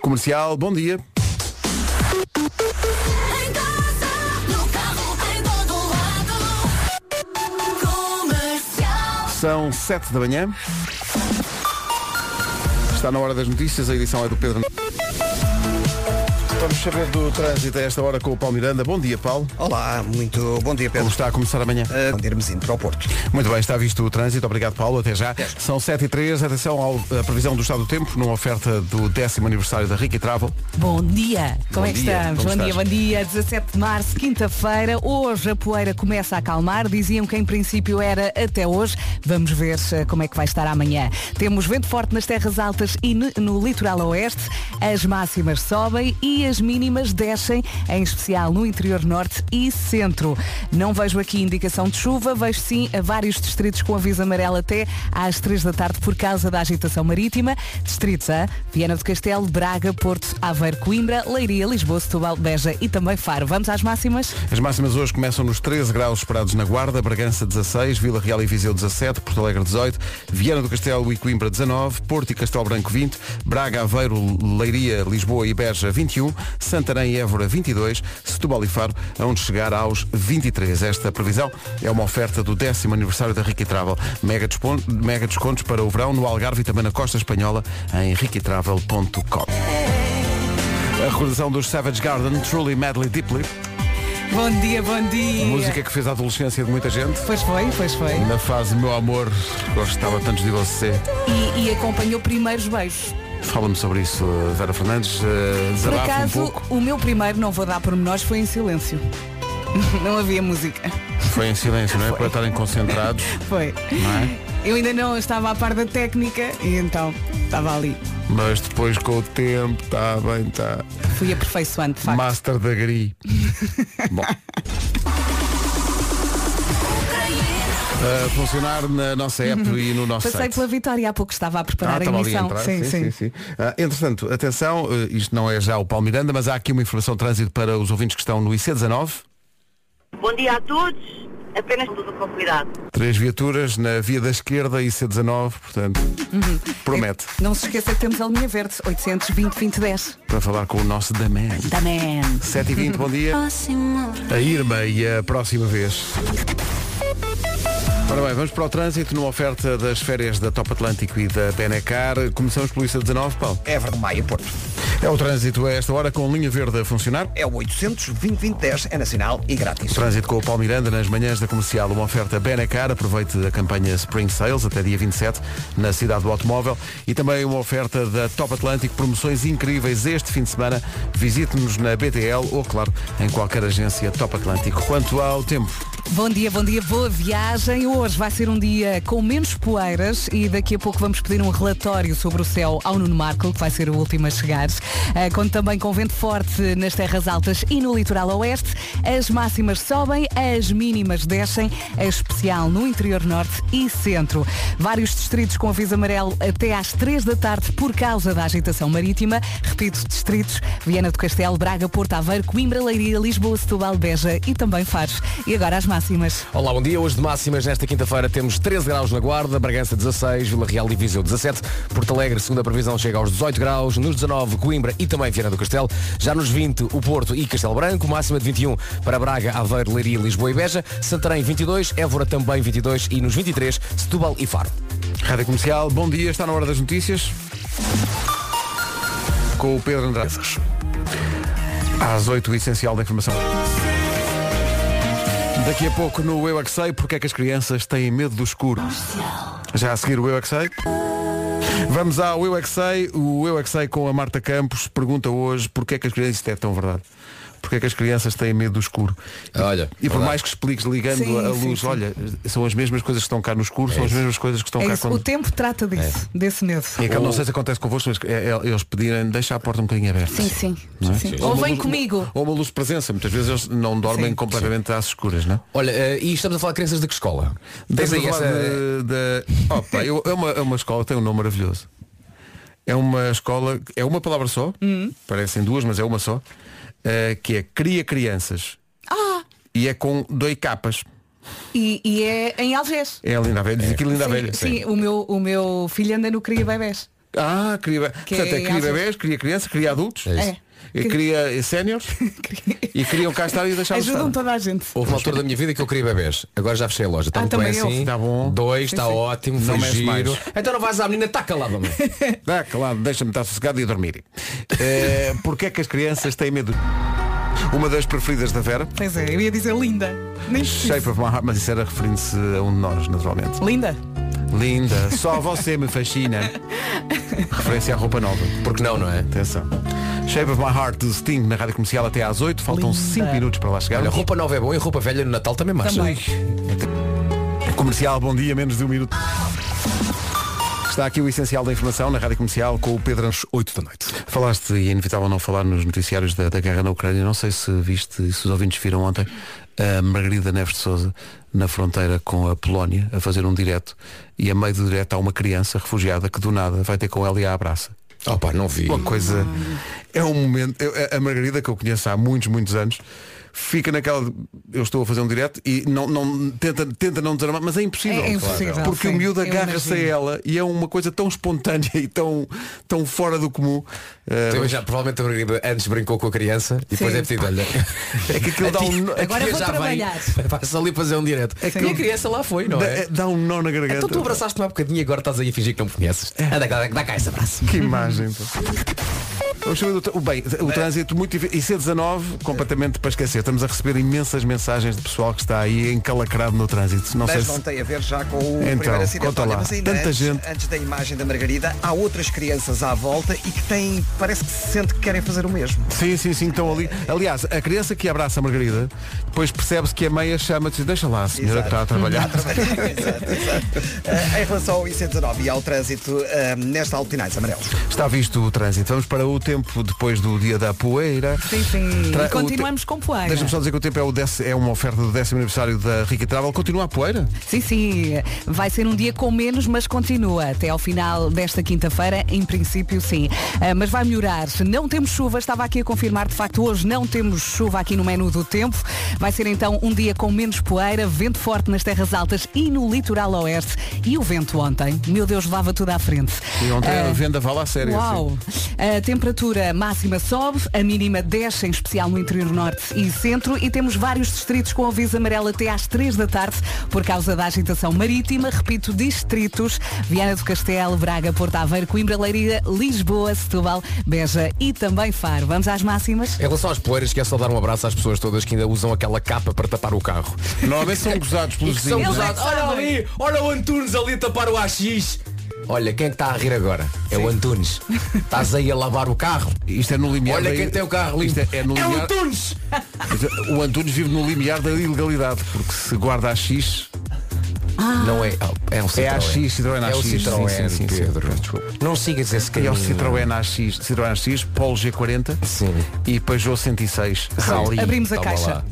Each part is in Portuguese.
Comercial, bom dia. Em casa, no carro, em todo lado. Comercial. São 7 da manhã. Está na hora das notícias, a edição é do Pedro. Vamos saber do trânsito a esta hora com o Paulo Miranda. Bom dia, Paulo. Olá, muito bom dia, Como Pedro. está a começar amanhã? Uh, irmos indo para o Porto. Muito bem, está visto o trânsito. Obrigado, Paulo. Até já. São 7 e 3 Atenção à previsão do estado do tempo, numa oferta do décimo aniversário da Ricky Travel. Bom dia, como Bom é que dia, estamos? como bom estás? dia, bom dia. 17 de março, quinta-feira. Hoje a poeira começa a acalmar. Diziam que em princípio era até hoje. Vamos ver eh, como é que vai estar amanhã. Temos vento forte nas terras altas e no litoral oeste. As máximas sobem e as mínimas descem, em especial no interior norte e centro. Não vejo aqui indicação de chuva, vejo sim a vários distritos com aviso amarelo até às 3 da tarde por causa da agitação marítima. Distritos a Viana do Castelo, Braga, Porto, Aveiro, Coimbra, Leiria, Lisboa, Setúbal, Beja e também Faro. Vamos às máximas? As máximas hoje começam nos 13 graus esperados na Guarda, Bragança 16, Vila Real e Viseu 17, Porto Alegre 18, Viana do Castelo e Coimbra 19, Porto e Castelo Branco 20, Braga, Aveiro, Leiria, Lisboa e Beja 21, Santarém e Évora 22, Setúbal e Faro, onde chegar aos 23. Esta previsão é uma oferta do décimo aniversário da Ricky Travel. Mega, mega descontos para o verão no Algarve e também na Costa Espanhola em riquitravel.com. A recordação dos Savage Garden, Truly Madly Deeply. Bom dia, bom dia. Música que fez a adolescência de muita gente. Pois foi, pois foi. Na fase Meu Amor, gostava tanto de você. E, e acompanhou primeiros beijos. Fala-me sobre isso, Vera Fernandes. uh, Por Desabafa um acaso, pouco. o meu primeiro, não vou dar pormenores, foi em silêncio. Não havia música. Foi em silêncio, não é? Para estarem concentrados, Foi. não é? Eu ainda não estava a par da técnica e então estava ali. Mas depois com o tempo, está bem, está. Fui aperfeiçoando, de facto. Master da Gri. Bom. A funcionar na nossa app e no nosso Passei site. pela vitória há pouco estava a preparar Ah, a ali a emissão. entrar. sim, sim. sim. Ah, entretanto, atenção, eh, isto não é já o Paulo Miranda, mas há aqui uma informação de trânsito para os ouvintes que estão no IC19. Bom dia a todos, apenas tudo com cuidado. Três viaturas na via da esquerda e C19, portanto, promete. Não se esqueça que temos a linha verde, 820 2010. Para falar com o nosso da Man. Também. 7 e 20 bom dia. Próximo. A Irma e a próxima vez. Ora bem, vamos para o trânsito numa oferta das férias da Top Atlântico e da Benecar. Começamos pelo IC19, Paulo. Évora Maia, Porto. É o trânsito a esta hora com linha verde a funcionar. É o 800 2010 é nacional e grátis. Trânsito com o Paulo Miranda nas manhãs da comercial, uma oferta Benacar. Aproveite a campanha Spring Sales até dia 27 na cidade do automóvel e também uma oferta da Top Atlântico, promoções incríveis este fim de semana. Visite-nos na BTL ou, claro, em qualquer agência Top Atlântico. Quanto ao tempo, Bom dia, bom dia, boa viagem. Hoje vai ser um dia com menos poeiras e daqui a pouco vamos pedir um relatório sobre o céu ao Nuno Marco, que vai ser o último a chegar. Eh, Conto também com vento forte nas terras altas e no litoral oeste. As máximas sobem, as mínimas descem, a especial no interior norte e centro. Vários distritos com aviso amarelo até às 3 da tarde por causa da agitação marítima. Repito, distritos Viana do Castelo, Braga, Porto Aveiro, Coimbra, Leiria, Lisboa, Setúbal, Beja e também Faros. E agora as máximas. Olá, bom dia. Hoje de máximas, nesta quinta-feira, temos 13 graus na Guarda, Bragança 16, Vila Real e Viseu 17, Porto Alegre, segunda previsão, chega aos 18 graus, nos 19, Coimbra e também Viana do Castelo, já nos 20, o Porto e Castelo Branco, máxima de 21 para Braga, Aveiro, Leiria, Lisboa e Beja, Santarém 22, Évora também 22 e nos 23, Setúbal e Faro. Rádio Comercial, bom dia, está na hora das notícias. Com o Pedro Andrade. Às 8, o essencial da informação. Daqui a pouco no Eu é porque é que as crianças têm medo do escuro. Já a seguir o Eu é. Vamos ao Eu é. O Eu é com a Marta Campos pergunta hoje porque é que as crianças, isto é tão verdade, porque é que as crianças têm medo do escuro. E- Olha, e por mais que expliques ligando Sim, a luz, sim. olha, são as mesmas coisas que estão cá no escuro, são as mesmas coisas que estão É cá isso, quando... o tempo trata disso, desse medo. E aquilo, não sei se acontece convosco, mas é- é- eles pedirem deixar a porta um bocadinho aberta. Sim, sim. É? Ou Ou vem luz- comigo. Ou uma luz de presença. Muitas vezes eles não dormem Sim. completamente às escuras, não é? Olha, eh, e estamos a falar de crianças de que escola? Tens aí essa... de, de- Opa, eu- é, uma, é uma escola tem um nome maravilhoso. É uma escola, é uma palavra só, Hum. parecem duas, mas é uma só, eh, que é Cria Crianças. Ah! E é com dois capas. E, e é em Algés. É a Linda a Velha, diz aqui Linda a sim, Velha. sim, o meu, o meu filho anda no Cria Bebés. Ah, queria, Que portanto, é, é vezes- bebés, queria crianças, queria adultos. É. E queria séniores e queriam cá estar e deixar Ajudam toda a gente. Houve uma altura da minha vida que eu queria bebês. Agora já fechei a loja. Está Ah, muito bem eu. assim. Tá bom. Dois, está sim. ótimo, Não foi giro. mais. Então não vais à menina, está calada, mãe. Ah, claro, deixa-me estar sossegado e dormir. É, Porquê é que as crianças têm medo? Uma das preferidas da Vera, Pois é, eu ia dizer linda. Nem. Shape of My Heart, mas isso era referindo-se a um de nós, naturalmente. Linda. Linda, só você me fascina. Referência à roupa nova. Porque não, não é? Atenção. Shape of My Heart do Sting na rádio comercial até às 8. Faltam Linda. 5 minutos para lá chegar. Olha, roupa nova é boa e roupa velha no Natal também marcha. Também. Comercial, bom dia, menos de um minuto. Está aqui o essencial da informação na Rádio Comercial com o Pedro Ancho, 8 da noite. Falaste, e é inevitável não falar nos noticiários da, da guerra na Ucrânia, não sei se viste se os ouvintes viram ontem, a Margarida Neves de Souza na fronteira com a Polónia a fazer um direto e a meio do direto há uma criança refugiada que do nada vai ter com ela e a abraça. Opa, não vi. Uma coisa. É um momento. eu- a Margarida, que eu conheço há muitos, muitos anos, fica naquela. de, Eu estou a fazer um direto e não, não, tenta, tenta não desarmar, mas é impossível. É impossível, Porque o sim, miúdo eu agarra-se a ela e é uma coisa tão espontânea e tão, tão fora do comum. Uh, Então, já, provavelmente antes brincou com a criança e depois Sim. é pedido, olha. é que aquilo dá um, nó- Agora vou já trabalhar. Vem, vai-se ali fazer um direto. que e eu- a criança lá foi, não dá, é? dá um nó na garganta. Então tu abraçaste-me há bocadinho e agora estás aí a fingir que não me conheces. Anda, dá, cá esse abraço. Que imagem. pá. O bem, o trânsito muito difícil. E C19, completamente para esquecer. Estamos a receber imensas mensagens de pessoal que está aí encalacrado no trânsito. Não sei Mas se. não tem a ver já com o Então, primeiro acidente. conta Olha, lá. Tanta antes, gente. antes da imagem da Margarida, há outras crianças à volta e que têm, parece que se sente que querem fazer o mesmo. Sim, sim, sim, estão ali. Aliás, a criança que abraça a Margarida, depois percebe-se que a meia chama e diz, deixa lá, a senhora que está a trabalhar. exato, exato. Eh, em relação ao IC19 e ao trânsito, eh, nesta Alpinais Amarelos. Está visto o trânsito. Vamos para o tempo depois do dia da poeira. Sim, sim. Tra- E continuamos o com poeira. Deixa-me só dizer que o tempo é, o dec- é uma oferta do décimo aniversário da Rica Travel. Continua a poeira? Sim, sim. Vai ser um dia com menos, mas continua. Até ao final desta quinta-feira, em princípio, sim. Ah, mas vai melhorar. Não temos chuva, estava aqui a confirmar, de facto, hoje não temos chuva aqui no menu do tempo. Vai ser então um dia com menos poeira, vento forte nas terras altas e no litoral oeste. E o vento ontem, meu Deus, levava tudo à frente. E ontem Ah, a venda vala a sério. assim. Uau! A temperatura máxima sobe, a mínima desce, em especial no interior norte e centro, e temos vários distritos com aviso amarelo até às 3 da tarde por causa da agitação marítima. Repito, distritos: Viana do Castelo, Braga, Porto Aveiro, Coimbra, Leiria, Lisboa, Setúbal, Beja e também Faro. Vamos às máximas? Em relação às poeiras, quer só dar um abraço às pessoas todas que ainda usam aquela capa para tapar o carro. Normalmente são gozados pelos São vizinhos. É gozados. Olha ali, olha o Antunes ali a tapar o AX. Olha, quem é que está a rir agora? É o Antunes. Estás aí a lavar o carro. Isto é no limiar. Olha da- quem tem o carro limpo. Isto é, é no É o limiar. Antunes! O Antunes vive no limiar da ilegalidade, porque se guarda a X, Não é. É um é a Citroën. X, Citroën É o AX. Citroën, sim, sim, sim, Pedro. Não sigas esse caminho. é o Citroën AX, Citroën AX, Polo G40 Sim. e Peugeot 106 Rally. Abrimos a Toma caixa.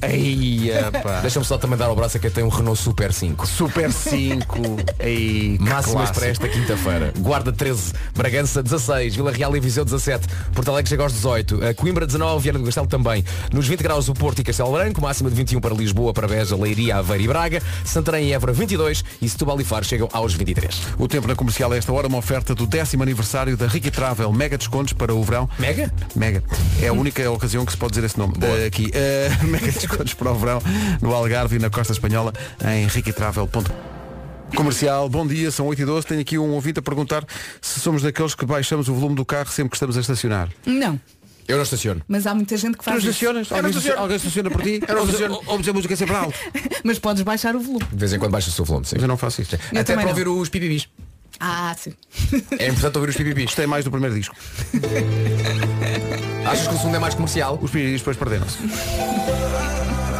pá. Deixa-me só também dar o braço a quem tem um Renault Super 5. Super 5. Aí, Máximas clássico. para esta quinta-feira. Guarda 13, Bragança 16, Vila Real e Viseu 17, Porto Alegre chega aos 18, a Coimbra 19, Viana do Castelo também. Nos 20 graus o Porto e Castelo Branco, máxima de 21 para Lisboa, para Beja, Leiria, Aveiro e Braga, Santarém e Évora 22 e Setúbal e Faro chegam aos 23. O tempo na comercial a esta hora, uma oferta do décimo aniversário da Ricky Travel. Mega descontos para o verão. Mega? Mega. É a única ocasião que se pode dizer esse nome. Eh, aqui. Eh, mega descontos para o verão no Algarve e na Costa Espanhola em riquitravel.com. Comercial, bom dia, são 8 e 12 Tenho aqui um ouvinte a perguntar se somos daqueles que baixamos o volume do carro sempre que estamos a estacionar. Não. Eu não estaciono. Mas há muita gente que Tu faz isso. estacionas? não Alguém, estaciono. alguém estaciona por ti? Eu não Ouves- estaciono. Ouves a música sempre alto. Mas podes baixar o volume. De vez em quando baixa o seu volume, sim. Mas eu não faço isto. Eu Até também para não. ouvir os pipibis. Ah, sim. É importante ouvir os pipibis. Gostei mais do primeiro disco. Achas que o segundo é mais comercial? Os piriris depois perderam-se.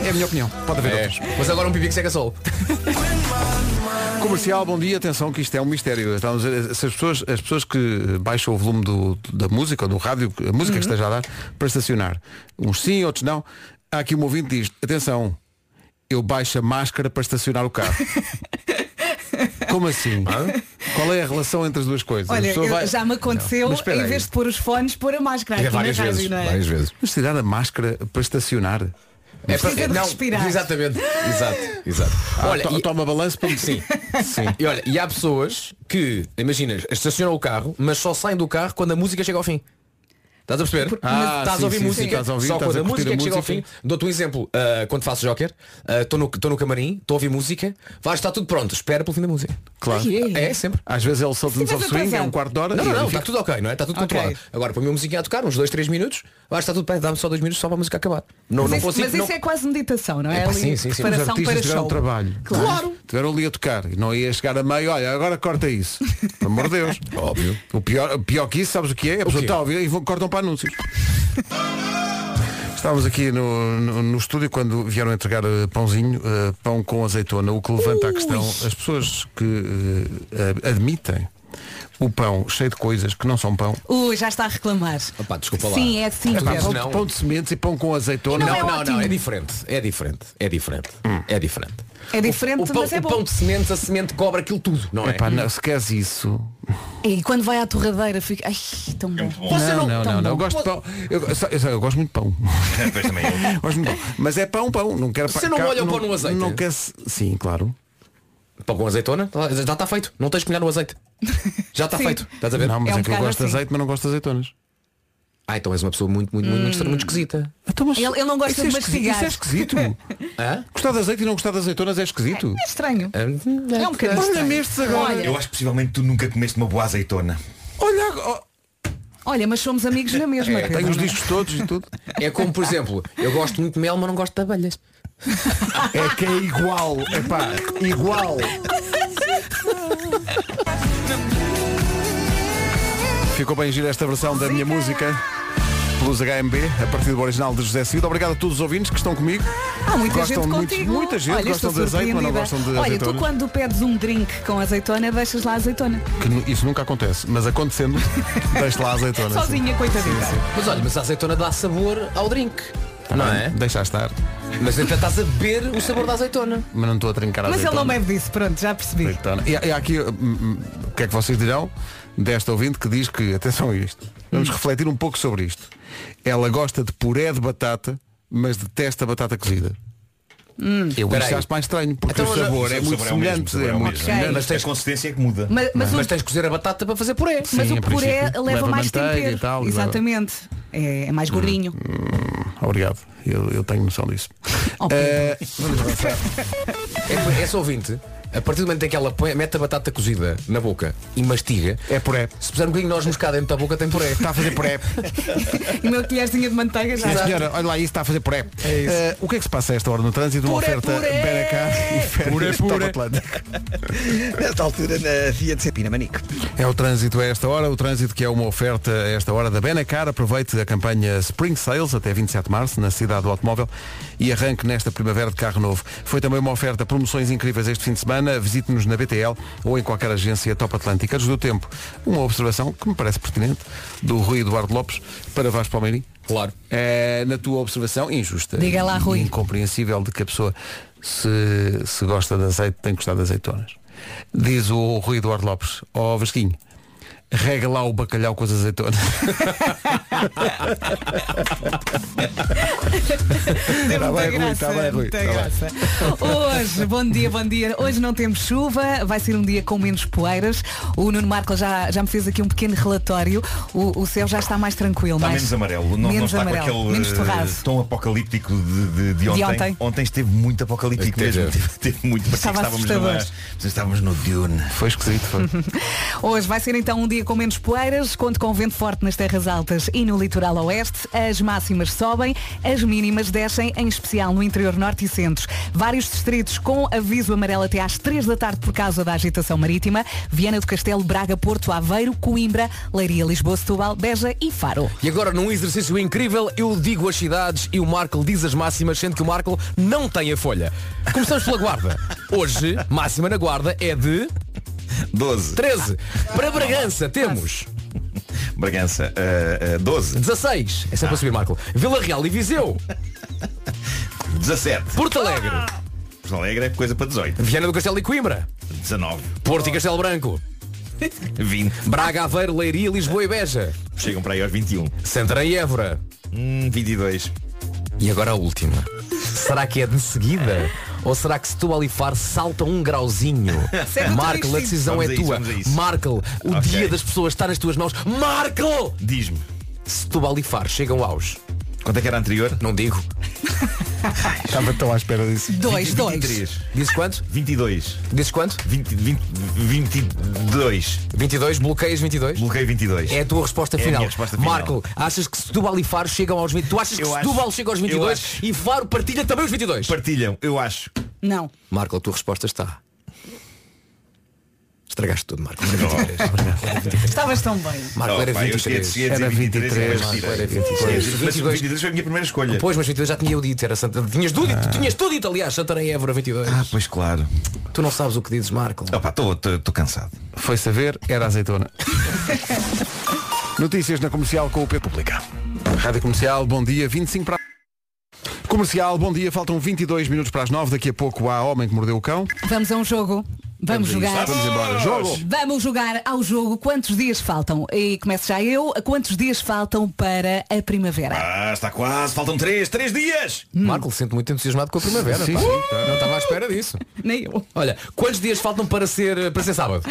É a minha opinião. Pode haver É. outros. Mas agora um pipi que segue a sol. Comercial, bom dia, atenção que isto é um mistério. Estamos se as, pessoas, as pessoas que baixam o volume do- da música ou do rádio, a música que esteja a dar, para estacionar. Uns sim, outros não. Há aqui um ouvinte que diz, atenção, eu baixo a máscara para estacionar o carro. Como assim? Qual é a relação entre as duas coisas? Olha, eu- vai- já me aconteceu, em aí. vez de pôr os fones, pôr a máscara É aqui várias na rádio, vezes. não é? Várias vezes. Mas tirar a máscara para estacionar? É Precisa de não, respirar. Exatamente. Exato, exato. Ah, Olha, to- e- toma balanço para Sim. Sim. E olha, e há pessoas que, imagina, estacionam o carro, mas só saem do carro quando a música chega ao fim. Estás a perceber? Ah, estás sim, a ouvir sim, sim, música, estás a ouvir, só quando a a, curtir música a é que chega ao música. fim. Dou-te um exemplo, ah, quando faço Joker, ah, estou no, tô no camarim, estou a ouvir música, vai estar tudo pronto, espera pelo fim da música. Claro. É, sempre. Às vezes ele solta-nos ao swing, é um quarto de hora Não, não, não, fica- está tudo ok, não é? Está tudo Ok. controlado. Agora põe a musiquinha a tocar, uns dois, três minutos, vai estar tudo bem, dá-me só dois minutos só para a música acabar. Não, Mas, não isso, consigo. mas não... isso é quase meditação, não é? É pá, Ali, sim, sim, sim. Os artistas para tiveram show. trabalho. Claro. Tiveram ali a tocar e não ia chegar a meio, olha, agora corta isso. Pelo amor de Deus. Óbvio. O pior, pior que isso, sabes o que é? A pessoa está a ouvir e cortam para anúncios. Estávamos aqui no, no, no estúdio quando vieram entregar eh, pãozinho, eh, pão com azeitona, o que levanta a questão, as pessoas que eh, admitem o pão cheio de coisas que não são pão. Ui, já está a reclamar. Opá, desculpa lá. Sim, é sim. Pedro. pão, não. pão de sementes e pão com azeitona. Não Não, é não, não, é diferente. É diferente. É diferente. É diferente. É diferente, o, pão, mas é o bom. pão de sementes, a semente cobra aquilo tudo, não é? Epá, não, se queres isso. E quando vai à torradeira fica. Ai, tão bom. Você não, não- não, não, não. Eu bom. gosto de pão. Eu, eu, eu, eu gosto muito de pão. Gosto muito de pão. Mas é pão, pão. Não quero Você não molha o pão no azeite? Não quer Sim, claro. Pão com azeitona, já está feito. Não tens que molhar no azeite. Já está feito. Estás a ver? Não, mas É é, um que eu gosto de assim. azeite, mas não gosto de azeitonas. Ah, então és uma pessoa muito, muito, muito, muito, muito esquisita. Então, mas Ele- ele não gosta isso é de esquisito, mastigar. Isso é esquisito. Hã? gostar de azeite e não gostar de azeitonas é esquisito. É estranho. É É um bocadinho Olha-me estranho. estes agora. Olha, Eu acho que possivelmente tu nunca comeste uma boa azeitona. Olha, agora- olha, mas somos amigos na mesma. Pedro, tenho os é? discos todos e tudo. É como, por exemplo, eu gosto muito de mel, mas não gosto de abelhas. É que é igual. Epá, igual. Ficou bem gira esta versão da minha música pelos HMB, a partir do original de José Cid. Obrigado a todos os ouvintes que estão comigo. Há muita Gostam gente muito- contigo. muita gente Olha, gostam de azeite, mas não gostam de Olha, tu azeitonas. quando pedes um drink com azeitona, deixas lá a azeitona. Que isso nunca acontece, mas acontecendo, deixe lá a azeitona. sim. Sozinha, coitadinha. Mas olha, mas a azeitona dá sabor ao drink. Não é? Deixa estar. Mas então estás a beber o sabor da azeitona. Mas não estou a trincar a Mas ele azeitona. não bebe disso, pronto, já percebi. Azeitona. E, e há aqui, hum, hum, o que é que vocês dirão desta ouvinte que diz que, atenção a isto, vamos refletir um pouco sobre isto. Ela gosta de puré de batata, mas detesta batata cozida. Eu Peraí. isso acho mais estranho, porque Então, o sabor o é muito sabor é o mesmo, semelhante. o é é o muito semelhante. Mas tens- consistência é que muda. Mas, mas o, Mas tens que cozer a batata para fazer puré. mas Sim, o a puré leva, Leva mais tempero. tal, Exatamente. É, é mais gordinho. Obrigado, eu, eu tenho noção disso. Oh, vamos avançar. É, esse ouvinte, a partir do momento em que ela põe, mete a batata cozida na boca e mastiga, É puré. se puser um bocadinho de noz moscada dentro da boca tem puré. Está a fazer puré. E uma colherzinha de manteiga já. Sim, senhora, olha lá, isso está a fazer puré. Eh, o que é que se passa a esta hora no trânsito? Uma Puré, oferta puré. Benacar e férias Top Atlântico. Nesta altura, na Fiat Sepina Manique. É o trânsito a esta hora, o trânsito que é uma oferta a esta hora da Benacar. Aproveite a campanha Spring Sales até 27 de março na cidade do automóvel e arranque nesta primavera de carro novo. Foi também uma oferta promoções incríveis este fim de semana. Visite-nos na BTL ou em qualquer agência Top Atlântica. Antes do tempo, uma observação que me parece pertinente do Rui Eduardo Lopes para Vasco Palmeirim. Claro. É, na tua observação, injusta. Diga lá, e Rui. Incompreensível de que a pessoa, se, se gosta de azeite, tem que gostar de azeitonas. Diz o Rui Eduardo Lopes, ó Vasquinho, rega lá o bacalhau com as azeitonas. Tem Tá muita bem, Rui, graça, tá bem, Rui, muita tá bem. graça. Hoje, bom dia, bom dia. Hoje não temos chuva, vai ser um dia com menos poeiras. O Nuno Marco já, já me fez aqui um pequeno relatório. O, o céu já está mais tranquilo. Está mais, menos amarelo, não, não menos está amarelo, com aquele menos eh, tom apocalíptico de, de- de ontem. ontem. esteve muito apocalíptico Esteve. mesmo. Teve, teve muito, parecia que estávamos, numa, estávamos no Dune. Foi esquisito, foi. Hoje vai ser então um dia com menos poeiras, conto com vento forte nas terras altas e no litoral oeste. As máximas sobem, as mínimas descem, em especial no interior norte e centro. Vários distritos com aviso amarelo até às 3 da tarde por causa da agitação marítima. Viana do Castelo, Braga, Porto, Aveiro, Coimbra, Leiria, Lisboa, Setúbal, Beja e Faro. E agora num exercício incrível eu digo as cidades e o Marco diz as máximas, sendo que o Marco não tem a folha. Começamos pela Guarda. Hoje, máxima na Guarda é de 12. 13. Para Bragança temos Bragança, eh, eh, 12. 16. É sempre a subir, Marco. Vila Real e Viseu. 17. Porto Alegre. Porto Alegre é coisa para 18. Viana do Castelo e Coimbra. 19. Porto e Castelo Branco. 20. Braga, Aveiro, Leiria, Lisboa e Beja. Chegam para aí aos 21. Santarém e Évora. Hum, 22. E agora a última. Será que é de seguida? Ou será que Setúbal e Faro saltam um grauzinho? é Marco, a decisão Vamos é a isso, tua. Marco, o Ok. dia das pessoas está nas tuas mãos. Marco! Diz-me, Setúbal e Faro chegam aos. quanto é que era anterior? Não digo. Estava tão à espera disso. Dois, dois. 23. Dizes quanto? 22. Dizes quanto? 20, 20, 22. 22, bloqueias 22? Bloqueio 22. É a tua resposta É a final. minha resposta final. Marco, achas que Setúbal e Faro chegam aos 22? Tu achas que acho- Setúbal chega aos eu 22 acho. e Faro partilha também os 22? Partilham, eu acho. Não. Marco, a tua resposta está. Estragaste tudo, Marco. Era 23. Estavas tão bem. Marco, Oh, era pá, eu 23. esqueci de dizer Era 23. 23, mas Marco, era tirei. 23. Mas 22. 22 foi a minha primeira escolha. Pois, mas 22 já tinha eu dito, era Santa... Tinhas tudo dito, tinhas tudo dito, aliás, Santarém Évora 22. Ah, pois claro. Tu não sabes o que dizes, Marco. Opa, estou cansado. Foi saber, era azeitona. Notícias na comercial com o P Pública. Rádio Comercial, bom dia, 25 para. Comercial, bom dia, faltam 22 minutos para as 9. Daqui a pouco há Homem que Mordeu o Cão. Vamos a um jogo. Vamos, jogar. Vamos embora. Jogo! Vamos jogar ao jogo. Quantos dias faltam? E começo já eu. Quantos dias faltam para a primavera? Ah, está quase, faltam 3, 3 dias! Marco, sinto muito entusiasmado com a primavera. Sim, pá. sim, tá. Não estava à espera disso. Nem eu. Olha, quantos dias faltam para ser, para ser sábado?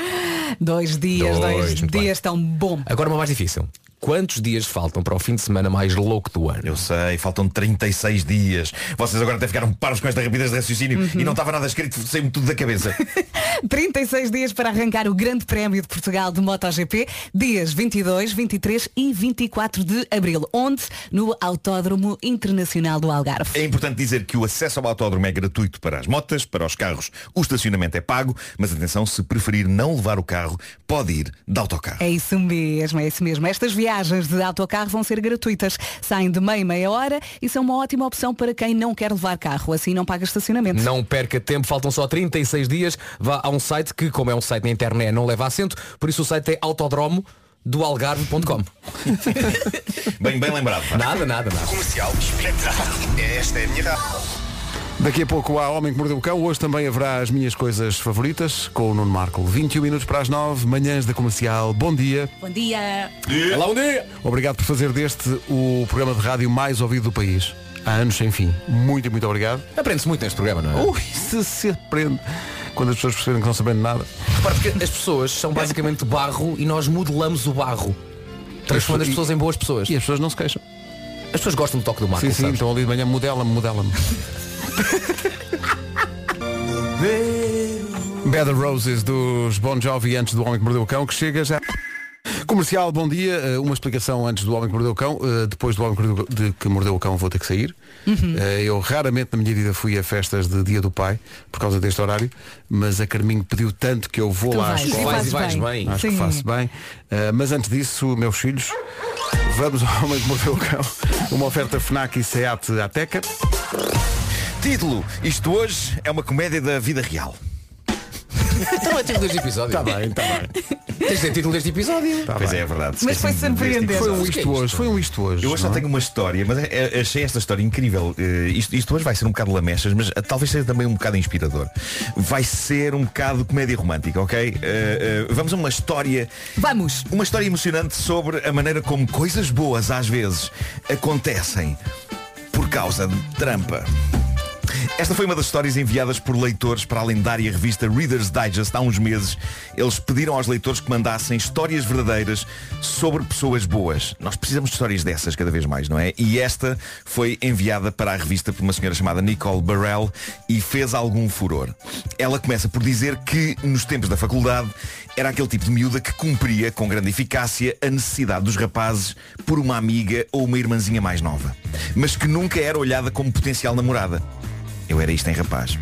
Dois dias, Dois, dois, muito dias tão bom. Agora uma mais difícil. Quantos dias faltam para o fim de semana mais louco do ano? Eu sei, faltam 36 dias. Vocês agora até ficaram paros com esta rapidez de raciocínio e não estava nada escrito, saiu-me tudo da cabeça. 36 dias para arrancar o Grande Prémio de Portugal de MotoGP, dias 22, 23 e 24 de Abril, onde? No Autódromo Internacional do Algarve. É importante dizer que o acesso ao autódromo é gratuito para as motas, para os carros o estacionamento é pago, mas atenção, se preferir não levar o carro, pode ir de autocarro. É isso mesmo, é isso mesmo. Estas viagens de autocarro vão ser gratuitas. Saem de meia meia hora e são uma ótima opção para quem não quer levar carro. Assim não paga estacionamento. Não perca tempo, faltam só 36 dias. Vá a um site que, como é um site na internet, não leva assento, por isso o site é autodromo do algarve.com. Bem, bem lembrado. Nada, nada, nada. Comercial. Esta é a minha rádio. Daqui a pouco há Homem que Mordeu o Cão. Hoje também haverá as minhas coisas favoritas com o Nuno Marco. 21 minutos para as 9, manhãs da comercial. Bom dia. Bom dia. Olá, um dia! Obrigado por fazer deste o programa de rádio mais ouvido do país. Há anos sem fim. Muito, muito obrigado. Aprende-se muito neste programa, não é? Ui, se se aprende. Quando as pessoas perceberem que não sabem de nada. Repara, porque as pessoas são basicamente barro e nós modelamos o barro. Transformando as pessoas em boas pessoas. E as pessoas não se queixam. As pessoas gostam do toque do Marco, sim, sim, sabes? estão ali de manhã, modela-me, modela-me. Bad Roses dos Bon Jovi antes do Homem que Mordeu o Cão, que chega já. Comercial, bom dia. Uh, Uma explicação antes do Homem que Mordeu o Cão. Uh, Depois do Homem que Mordeu- de que Mordeu o Cão vou ter que sair. Uh, Eu raramente na minha vida fui a festas de Dia do Pai por causa deste horário, mas a Carminho pediu tanto que eu vou Tu lá à vais, e escola. Vais e vais bem. Acho que Sim. faço bem. Mas antes disso, meus filhos, vamos ao Homem que Mordeu o Cão. Uma oferta FNAC e SEAT Ateca. Título, isto hoje é uma comédia da vida real. Então é título deste episódio. Está bem, está bem. Tens de ter título deste episódio. Tá pois bem. é, é verdade. Mas foi surpreendente. Foi um isto hoje, foi um isto hoje. Eu hoje só é? tenho uma história, mas é- é- achei esta história incrível. Eh, isto, isto hoje vai ser um bocado lamechas, mas eh, talvez seja também um bocado inspirador. Vai ser um bocado comédia romântica, ok? Eh, eh, vamos a uma história. Vamos. Uma história emocionante sobre a maneira como coisas boas às vezes acontecem por causa de trampa. Esta foi uma das histórias enviadas por leitores para a lendária revista Reader's Digest há uns meses. Eles pediram aos leitores que mandassem histórias verdadeiras sobre pessoas boas. Nós precisamos de histórias dessas cada vez mais, não é? E esta foi enviada para a revista por uma senhora chamada Nicole Burrell e fez algum furor. Ela começa por dizer que nos tempos da faculdade era aquele tipo de miúda que cumpria com grande eficácia a necessidade dos rapazes por uma amiga ou uma irmãzinha mais nova, mas que nunca era olhada como potencial namorada. Eu era isto em rapaz.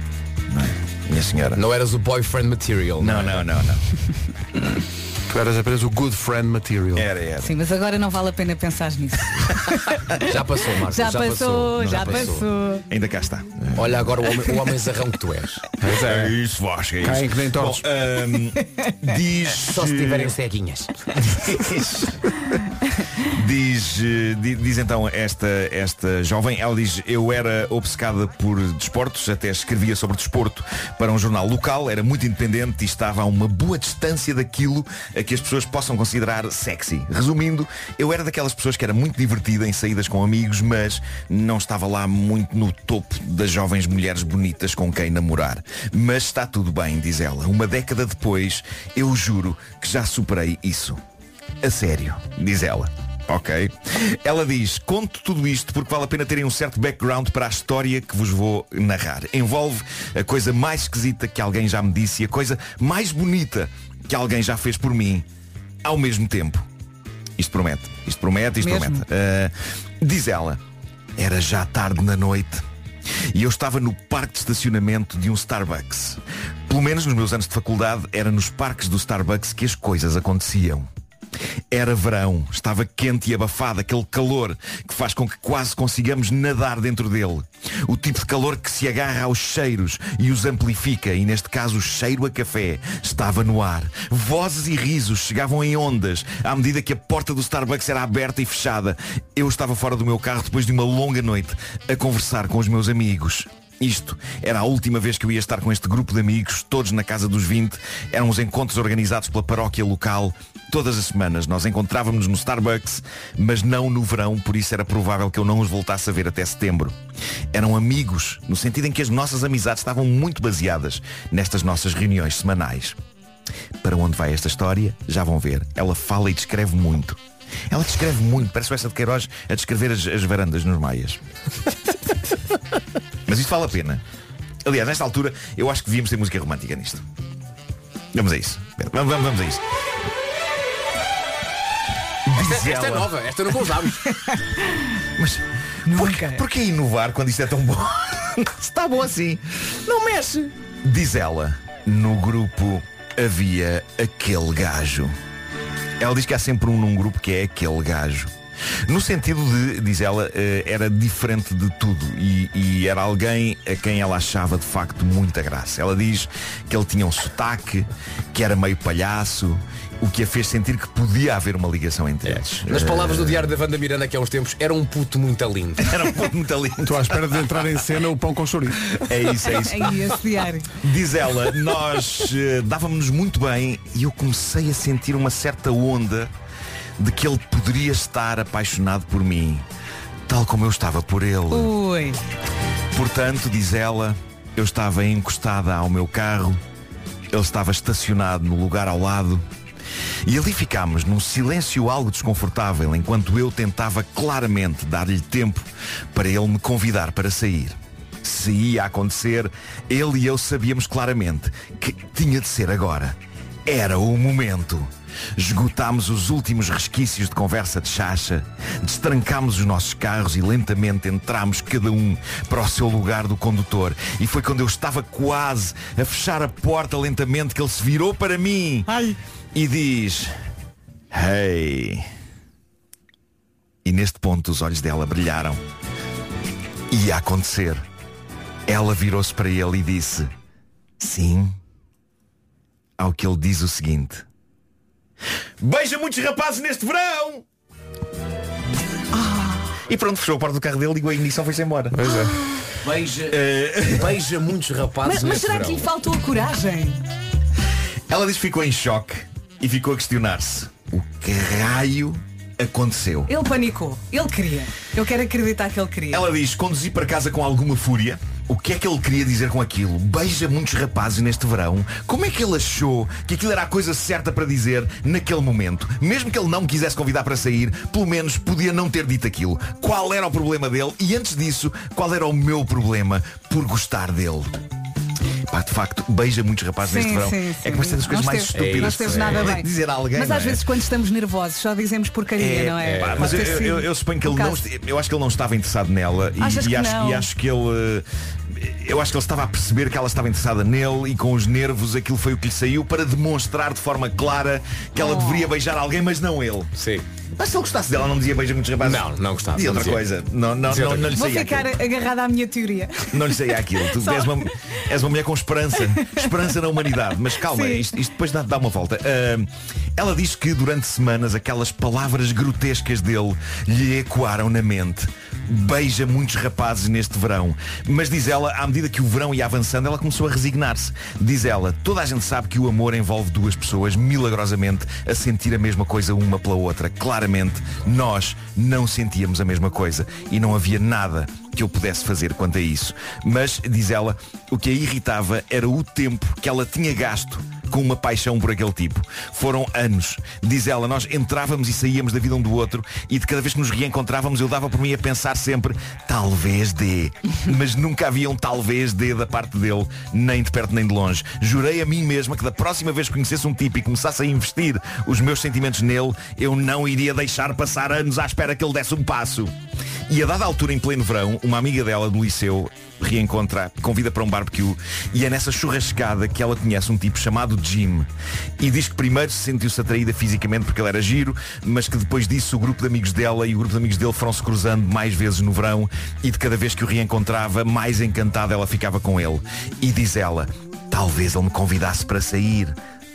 Não é? Minha senhora. Não eras o boyfriend material. Não, não, não, não. Tu eras apenas o good friend material. Era, era. Sim, mas agora não vale a pena pensar nisso. Já passou, Marcos. Já, passou, já passou. Ainda cá está. Olha agora o homem, o homem zarrão que tu és. Pois É isso, Vasco, é isso. Caem que nem tortos. Bom, ahm, diz. Só se tiverem ceguinhas. Diz, eh, di- diz então esta, esta jovem, ela diz, eu era obcecada por desportos, até escrevia sobre desporto para um jornal local, era muito independente e estava a uma boa distância daquilo a que as pessoas possam considerar sexy. Resumindo, eu era daquelas pessoas que era muito divertida em saídas com amigos, mas não estava lá muito no topo das jovens mulheres bonitas com quem namorar. Mas está tudo bem, diz ela. Uma década depois, eu juro que já superei isso. A sério, diz ela. Ok. Ela diz, conto tudo isto porque vale a pena terem um certo background para a história que vos vou narrar. Envolve a coisa mais esquisita que alguém já me disse e a coisa mais bonita que alguém já fez por mim ao mesmo tempo. Isto promete, isto promete, isto Mesmo? promete. Ah, diz ela, era já tarde na noite e eu estava no parque de estacionamento de um Starbucks. Pelo menos nos meus anos de faculdade era nos parques do Starbucks que as coisas aconteciam. Era verão, estava quente e abafado, aquele calor que faz com que quase consigamos nadar dentro dele. O tipo de calor que se agarra aos cheiros e os amplifica, e neste caso o cheiro a café estava no ar. Vozes e risos chegavam em ondas à medida que a porta do Starbucks era aberta e fechada. Eu estava fora do meu carro depois de uma longa noite a conversar com os meus amigos. Isto era a última vez que eu ia estar com este grupo de amigos, todos na casa dos 20. Eram os encontros organizados pela paróquia local. Todas as semanas nós encontrávamos no Starbucks, mas não no verão, por isso era provável que eu não os voltasse a ver até setembro. Eram amigos, no sentido em que as nossas amizades estavam muito baseadas nestas nossas reuniões semanais. Para onde vai esta história? Já vão ver. Ela fala e descreve muito. Ela descreve muito, parece essa de Queiroz a descrever as, as varandas nos Maias. Mas isto vale a pena. Aliás, nesta altura, eu acho que devíamos ter música romântica nisto. Vamos a isso. Vamos, vamos, vamos a isso. Esta, esta é nova, esta nunca usámos. Mas porquê, porquê inovar quando isto é tão bom? Está bom assim. Não mexe. Diz ela, no grupo havia aquele gajo. Ela diz que há sempre um num grupo que é aquele gajo. No sentido de, diz ela, eh, era diferente de tudo e, e era alguém a quem ela achava de facto muita graça. Ela diz que ele tinha um sotaque, que era meio palhaço, o que a fez sentir que podia haver uma ligação entre eles. Nas palavras do diário da Wanda Miranda que há uns tempos, era um puto muito lindo. Era um pouco muito lindo. Estou à espera de entrar em cena o pão com chouriço. É isso, é isso. Aí esse diário. Diz ela, nós eh, dávamos-nos muito bem e eu comecei a sentir uma certa onda de que ele poderia estar apaixonado por mim, tal como eu estava por ele. Ui. Portanto, diz ela, eu estava encostada ao meu carro, ele estava estacionado no lugar ao lado. E ali ficámos num silêncio algo desconfortável enquanto eu tentava claramente dar-lhe tempo para ele me convidar para sair. Se ia acontecer, ele e eu sabíamos claramente que tinha de ser agora. Era o momento. Esgotámos os últimos resquícios de conversa de chacha, destrancámos os nossos carros e lentamente entramos cada um para o seu lugar do condutor. E foi quando eu estava quase a fechar a porta lentamente que ele se virou para mim e diz: Hey. E neste ponto os olhos dela brilharam. Ia acontecer. Ela virou-se para ele e disse: Sim. Ao que ele diz o seguinte: Beija muitos rapazes neste verão! E pronto, fechou a porta do carro dele, ligou a ignição, foi-se embora. Pois é. Beija, Eh, beija muitos rapazes Mas, mas neste será que verão. lhe faltou a coragem? Ela diz que ficou em choque e ficou a questionar-se: O que raio aconteceu? Ele panicou. Ele queria. Eu quero acreditar que ele queria. Ela diz, conduzi para casa com alguma fúria. O que é que ele queria dizer com aquilo? Beija muitos rapazes neste verão. Como é que ele achou que aquilo era a coisa certa para dizer naquele momento? Mesmo que ele não quisesse convidar para sair, pelo menos podia não ter dito aquilo. Qual era o problema dele? E antes disso, qual era o meu problema por gostar dele? Pá, de facto, beija muitos rapazes neste Sim, verão. sim, É que vai ser das sim. coisas Não mais estúpidas. Não esteve nada bem. dizer a alguém. Mas não às é? vezes quando estamos nervosos só dizemos porcaria, não é? pá, Pode mas eu, eu- eu suponho que um ele não, caso. est- eu acho que ele não estava interessado nela e, e que acho, não? e acho que ele eu acho que ele estava a perceber que ela estava interessada nele e com os nervos aquilo foi o que lhe saiu para demonstrar de forma clara que ela Oh. deveria beijar alguém, mas não ele. Sim. Mas se ele gostasse dela, não dizia beija muitos rapazes. Não, não gostava, não outra dizia. coisa. Não, não, Dizia não, outra não lhe Vou saía ficar aquilo. agarrada à minha teoria. Não lhe saía aquilo. Tu Só- és uma, és uma mulher com esperança. Esperança na humanidade. Mas calma, Sim. isto, isto depois dá, dá uma volta. Ah, ela diz que durante semanas aquelas palavras grotescas dele lhe ecoaram na mente. Beija muitos rapazes neste verão. Mas diz ela, à medida que o verão ia avançando, ela começou a resignar-se. Diz ela, toda a gente sabe que o amor envolve duas pessoas milagrosamente a sentir a mesma coisa uma pela outra. Claramente, nós não sentíamos a mesma coisa e não havia nada que eu pudesse fazer quanto a isso. Mas, diz ela, o que a irritava era o tempo que ela tinha gasto com uma paixão por aquele tipo. Foram anos. Diz ela, nós entrávamos e saíamos da vida um do outro e de cada vez que nos reencontrávamos eu dava por mim a pensar sempre, talvez dê. Mas nunca havia um talvez dê da parte dele, nem de perto nem de longe. Jurei a mim mesma que da próxima vez que conhecesse um tipo e começasse a investir os meus sentimentos nele, eu não iria deixar passar anos à espera que ele desse um passo. E a dada altura, em pleno verão, uma amiga dela do liceu reencontra, convida para um barbecue e é nessa churrascada que ela conhece um tipo chamado Jim e diz que primeiro se sentiu-se atraída fisicamente porque ele era giro, mas que depois disso o grupo de amigos dela e o grupo de amigos dele foram-se cruzando mais vezes no verão e de cada vez que o reencontrava, mais encantada ela ficava com ele. E diz ela, talvez ele me convidasse para sair.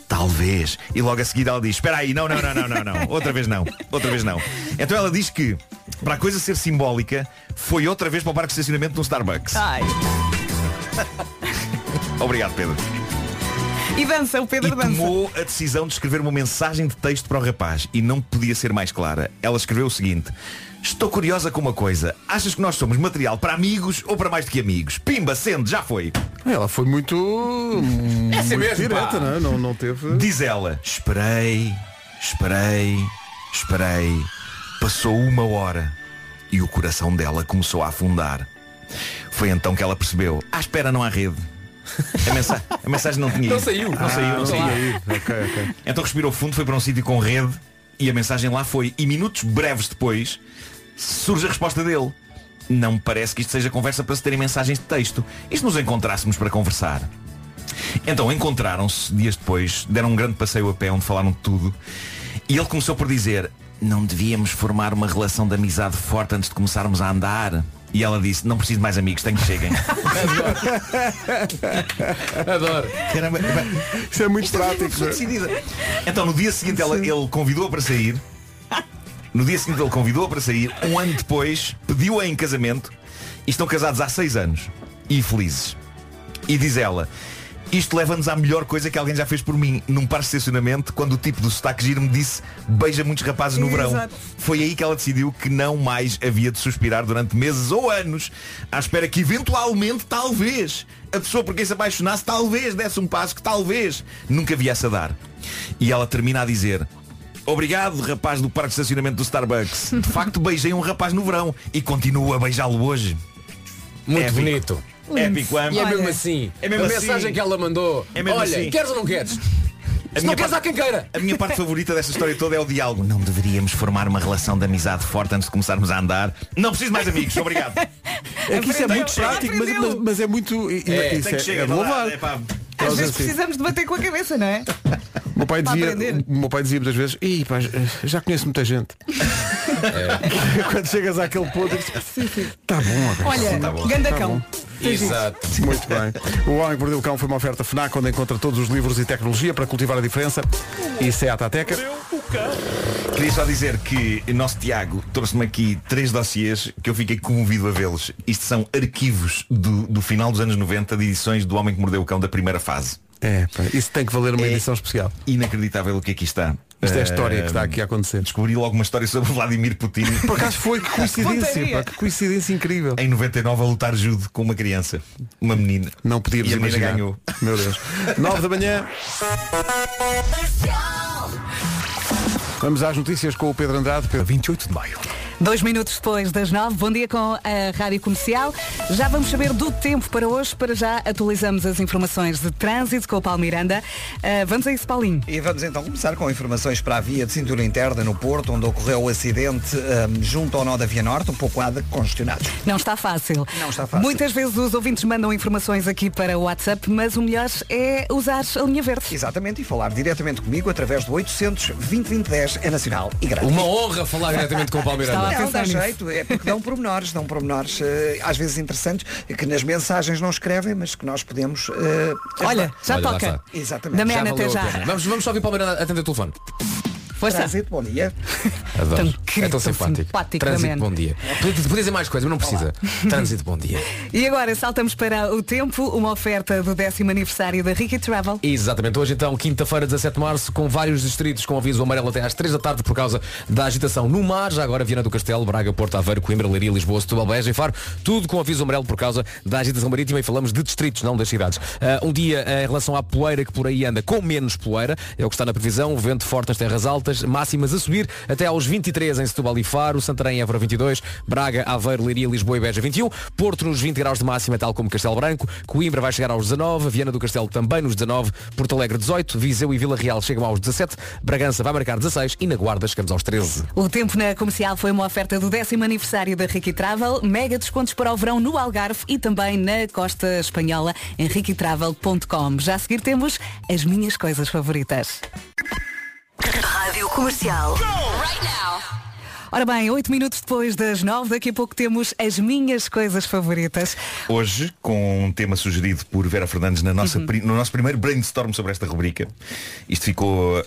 Talvez. E logo a seguir ela diz, espera aí, não, não, não, não, não, não. Outra vez não. Outra vez não. Então ela diz que, para a coisa ser simbólica, foi outra vez para o parque de estacionamento no Starbucks. Ai. Obrigado, Pedro. E dança, o E Pedro dança. tomou a decisão de escrever uma mensagem de texto para o rapaz. E não podia ser mais clara. Ela escreveu o seguinte. Estou curiosa com uma coisa. Achas que nós somos material para amigos ou para mais do que amigos? Pimba, sendo, já foi. Ela foi muito. É assim muito mesmo, direta, não, é? não, não teve. Diz ela, esperei, esperei, esperei. Passou uma hora e o coração dela começou a afundar. Foi então que ela percebeu, à espera não há rede. A, mensa- a mensagem não tinha Não ido. saiu. Não saiu, não Ah, saiu. claro. Ok, ok. Então respirou fundo, foi para um sítio com rede e a mensagem lá foi. E minutos breves depois surge a resposta dele. Não me parece que isto seja conversa para se terem mensagens de texto. E se nos encontrássemos para conversar? Então encontraram-se dias depois, deram um grande passeio a pé onde falaram de tudo. E ele começou por dizer, não devíamos formar uma relação de amizade forte antes de começarmos a andar. E ela disse, não preciso de mais amigos, tenho que cheguem. Adoro. Caramba, Isso é muito Isto é prático. é? Então no dia seguinte ela, ele convidou-a para sair. No dia seguinte ele convidou-a para sair. Um ano depois pediu-a em casamento. E estão casados há seis anos. E felizes. E diz ela. Isto leva-nos à melhor coisa que alguém já fez por mim Num par de estacionamento Quando o tipo do sotaque giro me disse Beija muitos rapazes no verão Exato. Foi aí que ela decidiu que não mais havia de suspirar Durante meses ou anos À espera que eventualmente, talvez A pessoa por quem se apaixonasse Talvez desse um passo que talvez Nunca viesse a dar E ela termina a dizer Obrigado, rapaz do parque de estacionamento do Starbucks De facto beijei um rapaz no verão E continuo a beijá-lo hoje Muito Épico. bonito. Épico, hein? E é mesmo assim. é mesmo a assim. mensagem que ela mandou. É mesmo Olha, assim. queres ou não queres? Se minha não queres, parte- há quem queira. A minha parte favorita desta história toda é o diálogo. Não deveríamos formar uma relação de amizade forte antes de começarmos a andar. Não preciso mais amigos, obrigado. É que isso é muito prático, mas, mas- mas é muito. e- É, isso Tem que é, chegar é é. Às Nós vezes assim. precisamos de bater com a cabeça, não é? O meu pai Para dizia, aprender. o meu pai dizia muitas vezes, Ih, pá, já conheço muita gente. Quando chegas àquele ponto, está bom, agora. Olha, Tá bom. gandacão. Exato. Muito bem. O Homem que Mordeu o Cão foi uma oferta FNAC onde encontra todos os livros e tecnologia para cultivar a diferença. E Seat Ateca. Queria só dizer que o nosso Tiago trouxe-me aqui três dossiês que eu fiquei comovido a vê-los. Isto são arquivos do, do final dos anos 90 de edições do Homem que Mordeu o Cão da primeira fase. É, pá, isso tem que valer uma É. edição especial. Inacreditável o que aqui está. Isto é a história que está aqui a acontecer. Descobri logo uma história sobre Vladimir Putin. Por acaso foi que coincidência, pá, que coincidência incrível. Em 99 a lutar judo com uma criança, uma menina. Não podíamos e a imaginar. ganhou. Meu Deus. 9 da manhã. Vamos às notícias com o Pedro Andrade. Pedro. 28 de maio. Dois minutos depois das nove, bom dia com a Rádio Comercial. Já vamos saber do tempo para hoje. Para já atualizamos as informações de trânsito com o Paulo Miranda. Ah, vamos a isso, Paulinho. E vamos então começar com informações para a via de cintura interna no Porto, onde ocorreu o acidente ahm, junto ao nó da Via Norte, um pouco nada congestionado. Não está fácil. Não está fácil. Muitas vezes os ouvintes mandam informações aqui para o WhatsApp, mas o melhor é usar a linha verde. Exatamente, e falar diretamente comigo através do 800 2010 é nacional e grátis. Uma honra falar diretamente com o Paulo A Não, dá nisso. jeito, é porque dão pormenores, dão pormenores eh, às vezes interessantes, que nas mensagens não escrevem, mas que nós podemos. eh, Olha, já Olha, lá toca. Exatamente. Da Já até já. Vamos, vamos só ouvir Paulo Miranda atender o telefone. Força. Trânsito, bom dia. Adoro. Tão é querido, tão tão simpático. simpático Trânsito, também. bom dia. Podia dizer mais coisas, mas não precisa. Trânsito, bom dia. E agora saltamos para o tempo, uma oferta do décimo aniversário da Ricky Travel. Exatamente, hoje então, quinta-feira, 17 de março, com vários distritos com aviso amarelo até às 3 da tarde por causa da agitação no mar. Já agora Viana do Castelo, Braga, Porto Aveiro, Coimbra, Leiria, Lisboa, Setúbal, Beja e Faro. Tudo com aviso amarelo por causa da agitação marítima e falamos de distritos, não das cidades. Ah, um dia ah, em relação à poeira que por aí anda com menos poeira, é o que está na previsão, vento forte nas terras altas, máximas a subir até aos 23 em Setúbal e Faro, Santarém, Évora 22, Braga, Aveiro, Leiria, Lisboa e Beja 21, Porto nos 20 graus de máxima, tal como Castelo Branco, Coimbra vai chegar aos 19, Viana do Castelo também nos 19, Porto Alegre 18, Viseu e Vila Real chegam aos 17, Bragança vai marcar 16 e na Guarda chegamos aos 13. O tempo na comercial foi uma oferta do décimo aniversário da Ricky Travel, mega descontos para o verão no Algarve e também na costa espanhola em riquitravel.com. Já a seguir temos as minhas coisas favoritas. Comercial. Ora bem, oito minutos depois das nove, daqui a pouco temos as minhas coisas favoritas. Hoje, com um tema sugerido por Vera Fernandes na nossa, pri- no nosso primeiro brainstorm sobre esta rubrica, isto ficou uh,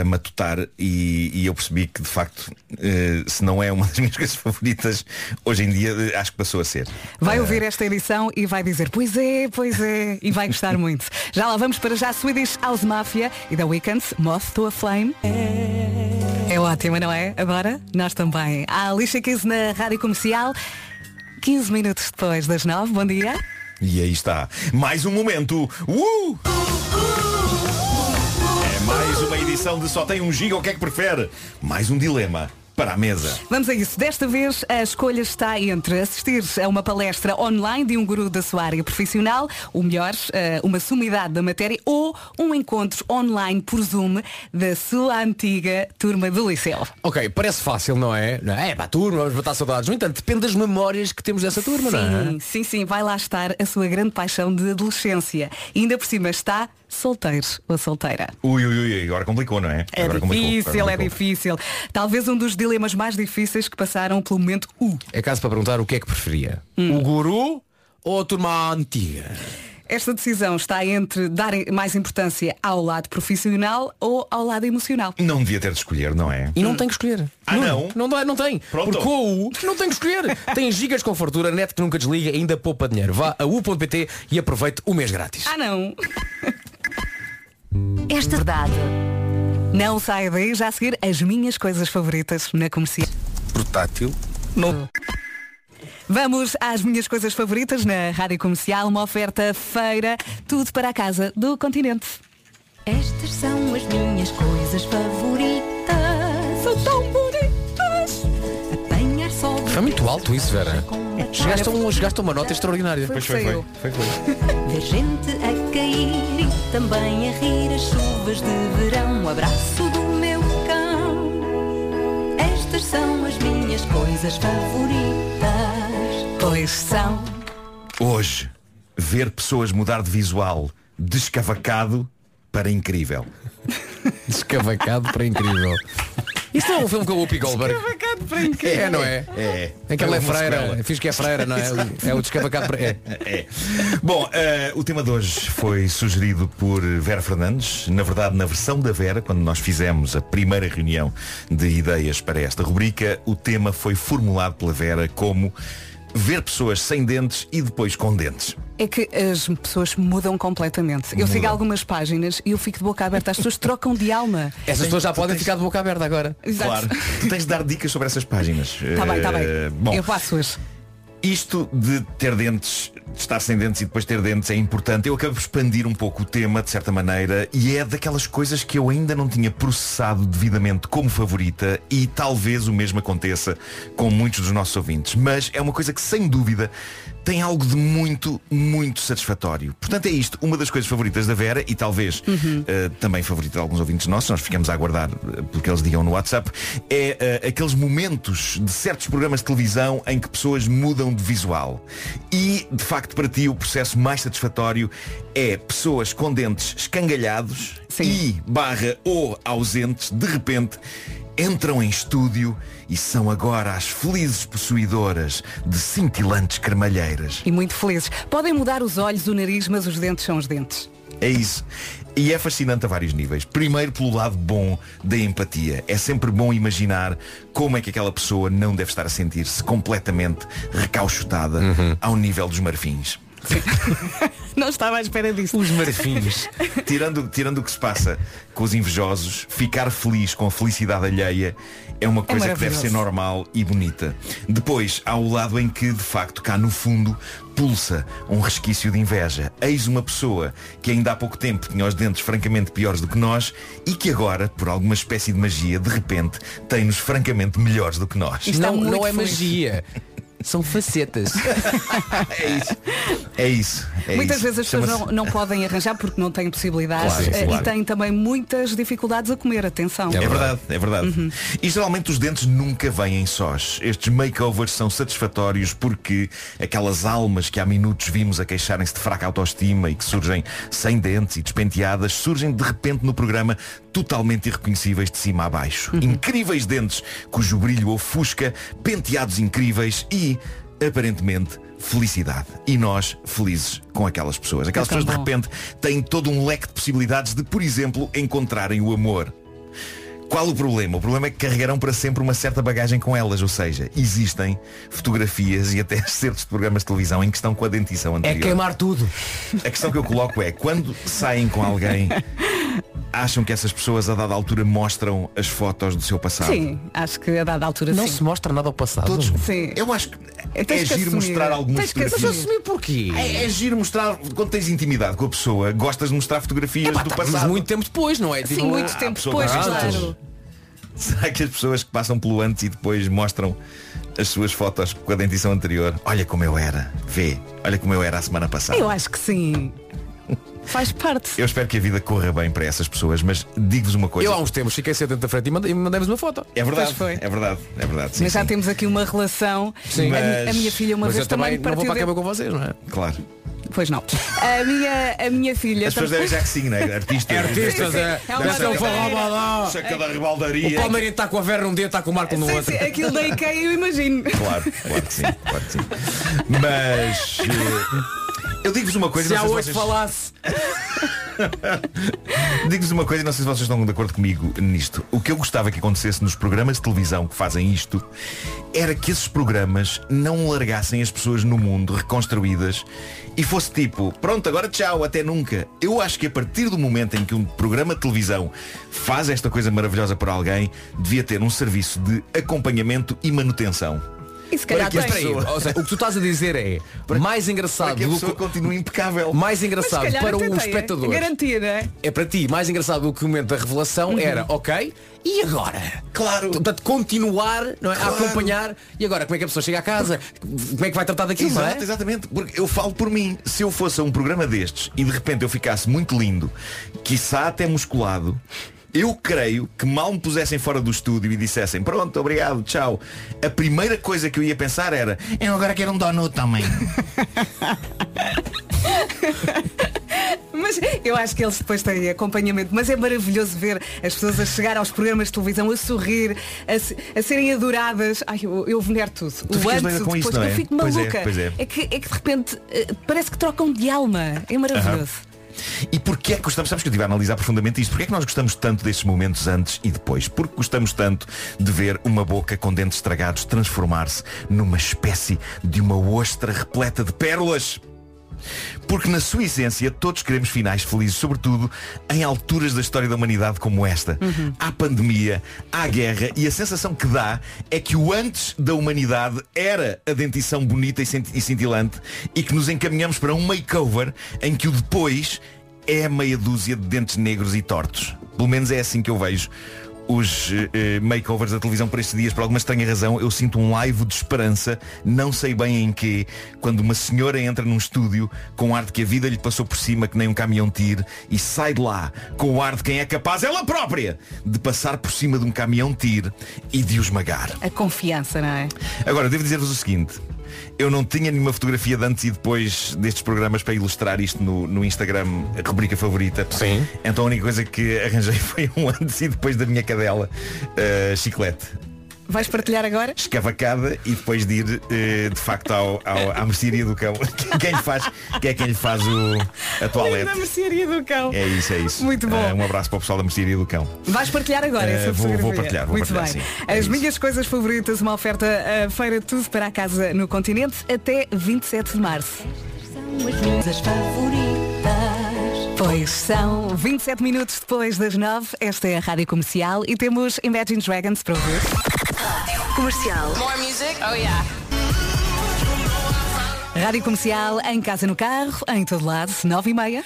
a matutar e, e eu percebi que, de facto, uh, se não é uma das minhas coisas favoritas, hoje em dia uh, acho que passou a ser. Vai ouvir esta edição e vai dizer, pois é, pois é, e vai gostar muito. Já lá vamos para já Swedish House Mafia e The Weeknd, Moth to a Flame. É ótima, não é? Agora, nós também. A Alicia Keys na Rádio Comercial, 15 minutos depois das 9, bom dia. E aí está. Mais um momento. Uh! É mais uma edição de Só tem um giga, o que é que prefere? Mais um dilema para a mesa. Vamos a isso. Desta vez a escolha está entre assistir a uma palestra online de um guru da sua área profissional, o melhor, eh, uma sumidade da matéria, ou um encontro online por Zoom da sua antiga turma do liceu. Ok, parece fácil, não é? Não é, para a turma, vamos matar saudades. No entanto, depende das memórias que temos dessa turma, não é? Sim, sim, sim, vai lá estar a sua grande paixão de adolescência. E ainda por cima está solteiro ou solteira. Ui, ui, ui, agora complicou, não é? É agora complicou, difícil, é complicou. difícil. Talvez um dos dilemas mais difíceis que passaram pelo momento U. É caso para perguntar o que é que preferia. Hum. O guru ou a turma antiga? Esta decisão está entre dar mais importância ao lado profissional ou ao lado emocional. Não devia ter de escolher, não é? E não tem que escolher. Ah, não? Não, dá- não tem. Pronto. Porque com a U não tem que escolher. tem gigas com fartura, net que nunca desliga e ainda poupa dinheiro. Vá a u.pt e aproveite o mês grátis. Ah não! Esta verdade. Não saia daí, já a seguir as minhas coisas favoritas na comercial. Portátil. Vamos às minhas coisas favoritas na Rádio Comercial, uma oferta feira, tudo para a casa do continente. Estas são as minhas coisas favoritas. São tão bonitas! Apanhar sol. Foi muito alto isso, Vera. Chegaste a, um, chegaste a uma nota extraordinária. Foi Foi, foi, saiu. foi, foi. Ver gente a cair também a rir as chuvas de verão. O abraço do meu cão. Estas são as minhas coisas favoritas. Pois são. Hoje, ver pessoas mudar de visual descavacado para incrível. Descavacado para incrível. Isto é um filme com o Whoopi Goldberg. Descavacado. É, não é? É. Em que ela é freira. Fiz que é freira, não é? É o descavacado para. É. É. Bom, eh, o tema de hoje foi sugerido por Vera Fernandes. Na verdade, na versão da Vera, quando nós fizemos a primeira reunião de ideias para esta rubrica, o tema foi formulado pela Vera como ver pessoas sem dentes e depois com dentes. É que as pessoas mudam completamente. Eu sigo algumas páginas e eu fico de boca aberta. As pessoas trocam de alma. Essas pessoas já podem ficar de boca aberta agora. Exato. Claro. tu tens de dar dicas sobre essas páginas. Tá bem, tá bem. Eh, Bom, Eu passo hoje. Isto de ter dentes, de estar sem dentes e depois ter dentes é importante. Eu acabo por expandir um pouco o tema, de certa maneira, e é daquelas coisas que eu ainda não tinha processado devidamente como favorita e talvez o mesmo aconteça com muitos dos nossos ouvintes. Mas é uma coisa que, sem dúvida, tem algo de muito, muito satisfatório. Portanto, é isto, uma das coisas favoritas da Vera e talvez eh, também favorita de alguns ouvintes nossos, nós ficamos a aguardar eh, porque eles digam no WhatsApp, é eh, aqueles momentos de certos programas de televisão em que pessoas mudam de visual. E, de facto, para ti o processo mais satisfatório é pessoas com dentes escangalhados e barra ou ausentes, de repente, entram em estúdio e são agora as felizes possuidoras de cintilantes cremalheiras. E muito felizes. Podem mudar os olhos, o nariz, mas os dentes são os dentes. É isso. E é fascinante a vários níveis. Primeiro pelo lado bom da empatia. É sempre bom imaginar como é que aquela pessoa não deve estar a sentir-se completamente recauchutada ao nível dos marfins. Não estava à espera disso. Os marfins. tirando, tirando o que se passa com os invejosos, ficar feliz com a felicidade alheia é uma coisa que deve ser normal e bonita. Depois há o lado em que, de facto, cá no fundo, pulsa um resquício de inveja. Eis uma pessoa que ainda há pouco tempo tinha os dentes francamente piores do que nós e que agora, por alguma espécie de magia, de repente, tem-nos francamente melhores do que nós. Está não, não é feliz. magia. São facetas. É isso. É isso. é Muitas isso. vezes as pessoas não, não podem arranjar porque não têm possibilidades Claro, eh, claro. e têm também muitas dificuldades a comer, atenção. É verdade, é verdade. E geralmente os dentes nunca vêm sós. Estes makeovers são satisfatórios porque aquelas almas que há minutos vimos a queixarem-se de fraca autoestima e que surgem sem dentes e despenteadas, surgem de repente no programa totalmente irreconhecíveis de cima a baixo. Incríveis dentes cujo brilho ofusca, penteados incríveis e, aparentemente, felicidade. E nós, felizes com aquelas pessoas. Aquelas É tão pessoas de repente têm todo um leque de possibilidades de, por exemplo, encontrarem o amor. Qual o problema? O problema é que carregarão para sempre uma certa bagagem com elas, ou seja, existem fotografias e até certos de programas de televisão em que estão com a dentição É anterior. queimar tudo. A questão que eu coloco é, quando saem com alguém, acham que essas pessoas a dada altura mostram as fotos do seu passado? Sim, acho que a dada altura Não sim. se mostra nada ao passado. Todos. Sim. Eu acho que é Tens que giro assumir. mostrar algumas Tens que Mas fotografias. assumir porquê? É, é giro mostrar, quando tens intimidade com a pessoa, gostas de mostrar fotografias Epá, do estávamos passado. muito tempo depois, não é? Sim, Tipo, muito há tempo depois, gostam. claro. Será que as pessoas que passam pelo antes e depois mostram as suas fotos com a dentição anterior? Olha como eu era. Vê. Olha como eu era a semana passada. Eu acho que sim. Faz parte. Eu espero que a vida corra bem para essas pessoas, mas digo-vos uma coisa. Eu há uns tempos fiquei sentado da frente e mandei- mandei-vos uma foto. É verdade, Pois foi. é verdade, é verdade. Sim, Mas já sim. temos aqui uma relação. Sim. Mas- a minha filha uma Mas vez eu também também não vou para a de- com vocês, não é? Claro. Pois não. A minha, a minha filha As pessoas devem já que sim, não é? Artistas. Artistas, é. É uma Deve ser um brincadeira. forró Saca da O. Palmeiras está com a Vera num dia, está com o Marco no Sim, outro. sim, aquilo da IKEA eu imagino. Claro, claro que sim, claro que sim. Mas eh, eu digo-vos uma coisa, Se há hoje vocês... falasse. Digo-vos uma coisa, e não sei se vocês estão de acordo comigo nisto. O que eu gostava que acontecesse nos programas de televisão que fazem isto era que esses programas não largassem as pessoas no mundo reconstruídas e fosse tipo, pronto, agora tchau, até nunca. Eu acho que a partir do momento em que um programa de televisão faz esta coisa maravilhosa para alguém, devia ter um serviço de acompanhamento e manutenção. E se calhar Para que tem. Ou seja, o que tu estás a dizer é mais Para engraçado que a do pessoa que continue impecável. mais engraçado para o tem, espectador. Garantia, não é? É para ti mais engraçado do que o momento da revelação era, ok, e agora? Claro. Portanto, continuar não é, Claro. a acompanhar e agora como é que a pessoa chega a casa? Como é que vai tratar daquilo? não Exato, é? exatamente. Porque eu falo por mim. Se eu fosse a um programa destes e de repente eu ficasse muito lindo, quiçá até musculado, eu creio que mal me pusessem fora do estúdio e dissessem pronto, obrigado, tchau. A primeira coisa que eu ia pensar era eu agora quero um donut também. Mas eu acho que eles depois têm acompanhamento. Mas é maravilhoso ver as pessoas a chegar aos programas de televisão, a sorrir, a, a serem adoradas. Ai, eu, eu venero tudo. Tu antes, o com depois, isso, é? eu fico Pois é, maluca. pois é. que, é que de repente eh, parece que trocam de alma. É maravilhoso. E porquê é que gostamos, sabes que eu estive a analisar profundamente isto, porquê é que nós gostamos tanto destes momentos antes e depois? Porque gostamos tanto de ver uma boca com dentes estragados transformar-se numa espécie de uma ostra repleta de pérolas. Porque na sua essência todos queremos finais felizes, sobretudo em alturas da história da humanidade como esta. Há pandemia, há guerra e a sensação que dá é que o antes da humanidade era a dentição bonita e cintilante e que nos encaminhamos para um makeover em que o depois é meia dúzia de dentes negros e tortos. Pelo menos é assim que eu vejo os eh, eh, makeovers da televisão por estes dias, por alguma estranha razão, eu sinto um laivo de esperança, não sei bem em quê, quando uma senhora entra num estúdio com ar de que a vida lhe passou por cima que nem um caminhão tire e sai de lá com o ar de quem é capaz, ela própria, de passar por cima de um caminhão tire e de o esmagar. A confiança, não é? Agora, devo dizer-vos o seguinte. Eu não tinha nenhuma fotografia de antes e depois destes programas para ilustrar isto no, no Instagram, a rubrica favorita. Sim. Então a única coisa que arranjei foi um antes e depois da minha cadela, eh, chiclete. Vais partilhar agora? Escavacada e depois de ir eh, de facto ao, ao- à mercearia do cão. Quem lhe faz, quem é quem lhe faz o, a toalete? Da mercearia do cão. É isso, é isso. Muito bom. Eh, um abraço para o pessoal da mercearia do cão. Vais partilhar agora Eh, essa vou- vou partilhar, vou Muito partilhar, bem. sim. É As isso. minhas coisas favoritas, uma oferta a Feira Tudo para a Casa no Continente até 27 de março. São as minhas favoritas. Pois são 27 minutos depois das 9. Esta é a Rádio Comercial e temos Imagine Dragons para ouvir. Comercial. Rádio Comercial em casa no carro, em todo lado, 9 e meia.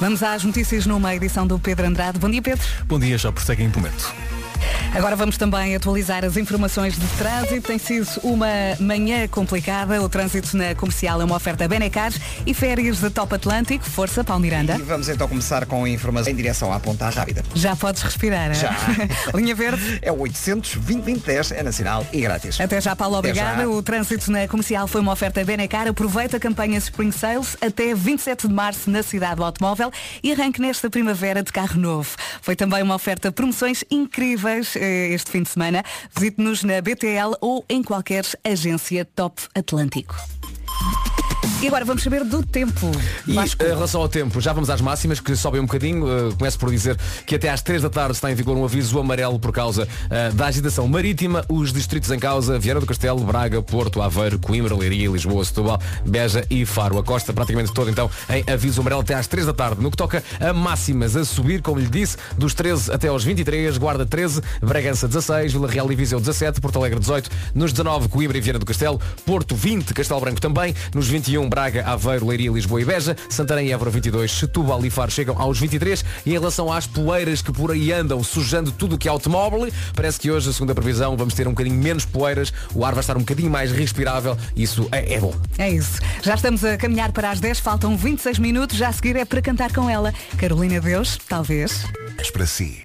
Vamos às notícias numa edição do Pedro Andrade. Bom dia, Pedro. Bom dia, já prosseguem em momento. Agora vamos também atualizar as informações de trânsito. Tem sido uma manhã complicada. O trânsito na comercial é uma oferta Benecar e férias da Top Atlântico. Força, Paulo Miranda. E vamos então começar com informação em direção à Ponta Rápida. Já podes respirar. Já. Linha Verde. É o 800 2010 é nacional e grátis. Até já, Paulo, obrigada. já. O trânsito na comercial foi uma oferta Benecar. Aproveita a campanha Spring Sales até 27 de março na cidade do automóvel e arranque nesta primavera de carro novo. Foi também uma oferta promoções incríveis eh, este fim de semana. Visite-nos na BTL ou em qualquer agência Top Atlântico. E agora vamos saber do tempo. E Vasco. em relação ao tempo, já vamos às máximas que sobem um bocadinho. Uh, começo por dizer que até às 3 da tarde está em vigor um aviso amarelo por causa uh, da agitação marítima. Os distritos em causa, Vieira do Castelo, Braga, Porto, Aveiro, Coimbra, Leiria, Lisboa, Setúbal, Beja e Faro. A costa praticamente toda então em aviso amarelo até às 3 da tarde. No que toca a máximas a subir, como lhe disse, dos 13 até aos 23, Guarda 13, Bragança 16, Vila Real e Viseu 17, Porto Alegre 18, nos 19 Coimbra e Vieira do Castelo, Porto 20, Castelo Branco também, nos 21 Braga, Aveiro, Leiria, Lisboa e Beja, Santarém e Évora 22, Setúbal e Faro chegam aos 23 e em relação às poeiras que por aí andam sujando tudo o que é automóvel, parece que hoje, a segunda previsão, vamos ter um bocadinho menos poeiras, o ar vai estar um bocadinho mais respirável, isso é, é bom. É isso. Já estamos a caminhar para as 10, faltam 26 minutos. Já a seguir é para cantar com ela. Carolina Deus, talvez. Mas para si.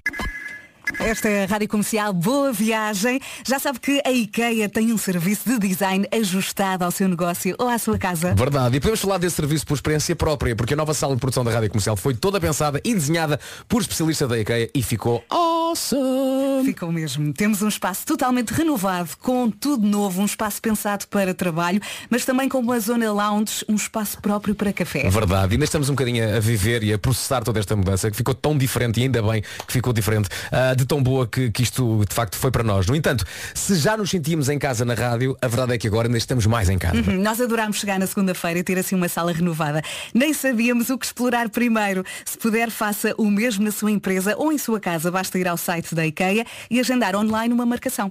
Esta é a Rádio Comercial, boa viagem. Já sabe que a IKEA tem um serviço de design ajustado ao seu negócio ou à sua casa. Verdade, e podemos falar desse serviço por experiência própria, porque a nova sala de produção da Rádio Comercial foi toda pensada e desenhada por especialistas da IKEA e ficou awesome! Ficou mesmo. Temos um espaço totalmente renovado, com tudo novo, um espaço pensado para trabalho, mas também com uma zona lounge, um espaço próprio para café. Verdade, e ainda estamos um bocadinho a viver e a processar toda esta mudança que ficou tão diferente e ainda bem que ficou diferente, ah, de tão boa que, que isto de facto foi para nós. No entanto, se já nos sentíamos em casa na rádio, a verdade é que agora ainda estamos mais em casa. Uhum, Nós adorámos chegar na segunda-feira e ter assim uma sala renovada. Nem sabíamos o que explorar primeiro. Se puder, faça o mesmo na sua empresa ou em sua casa. Basta ir ao site da IKEA e agendar online uma marcação.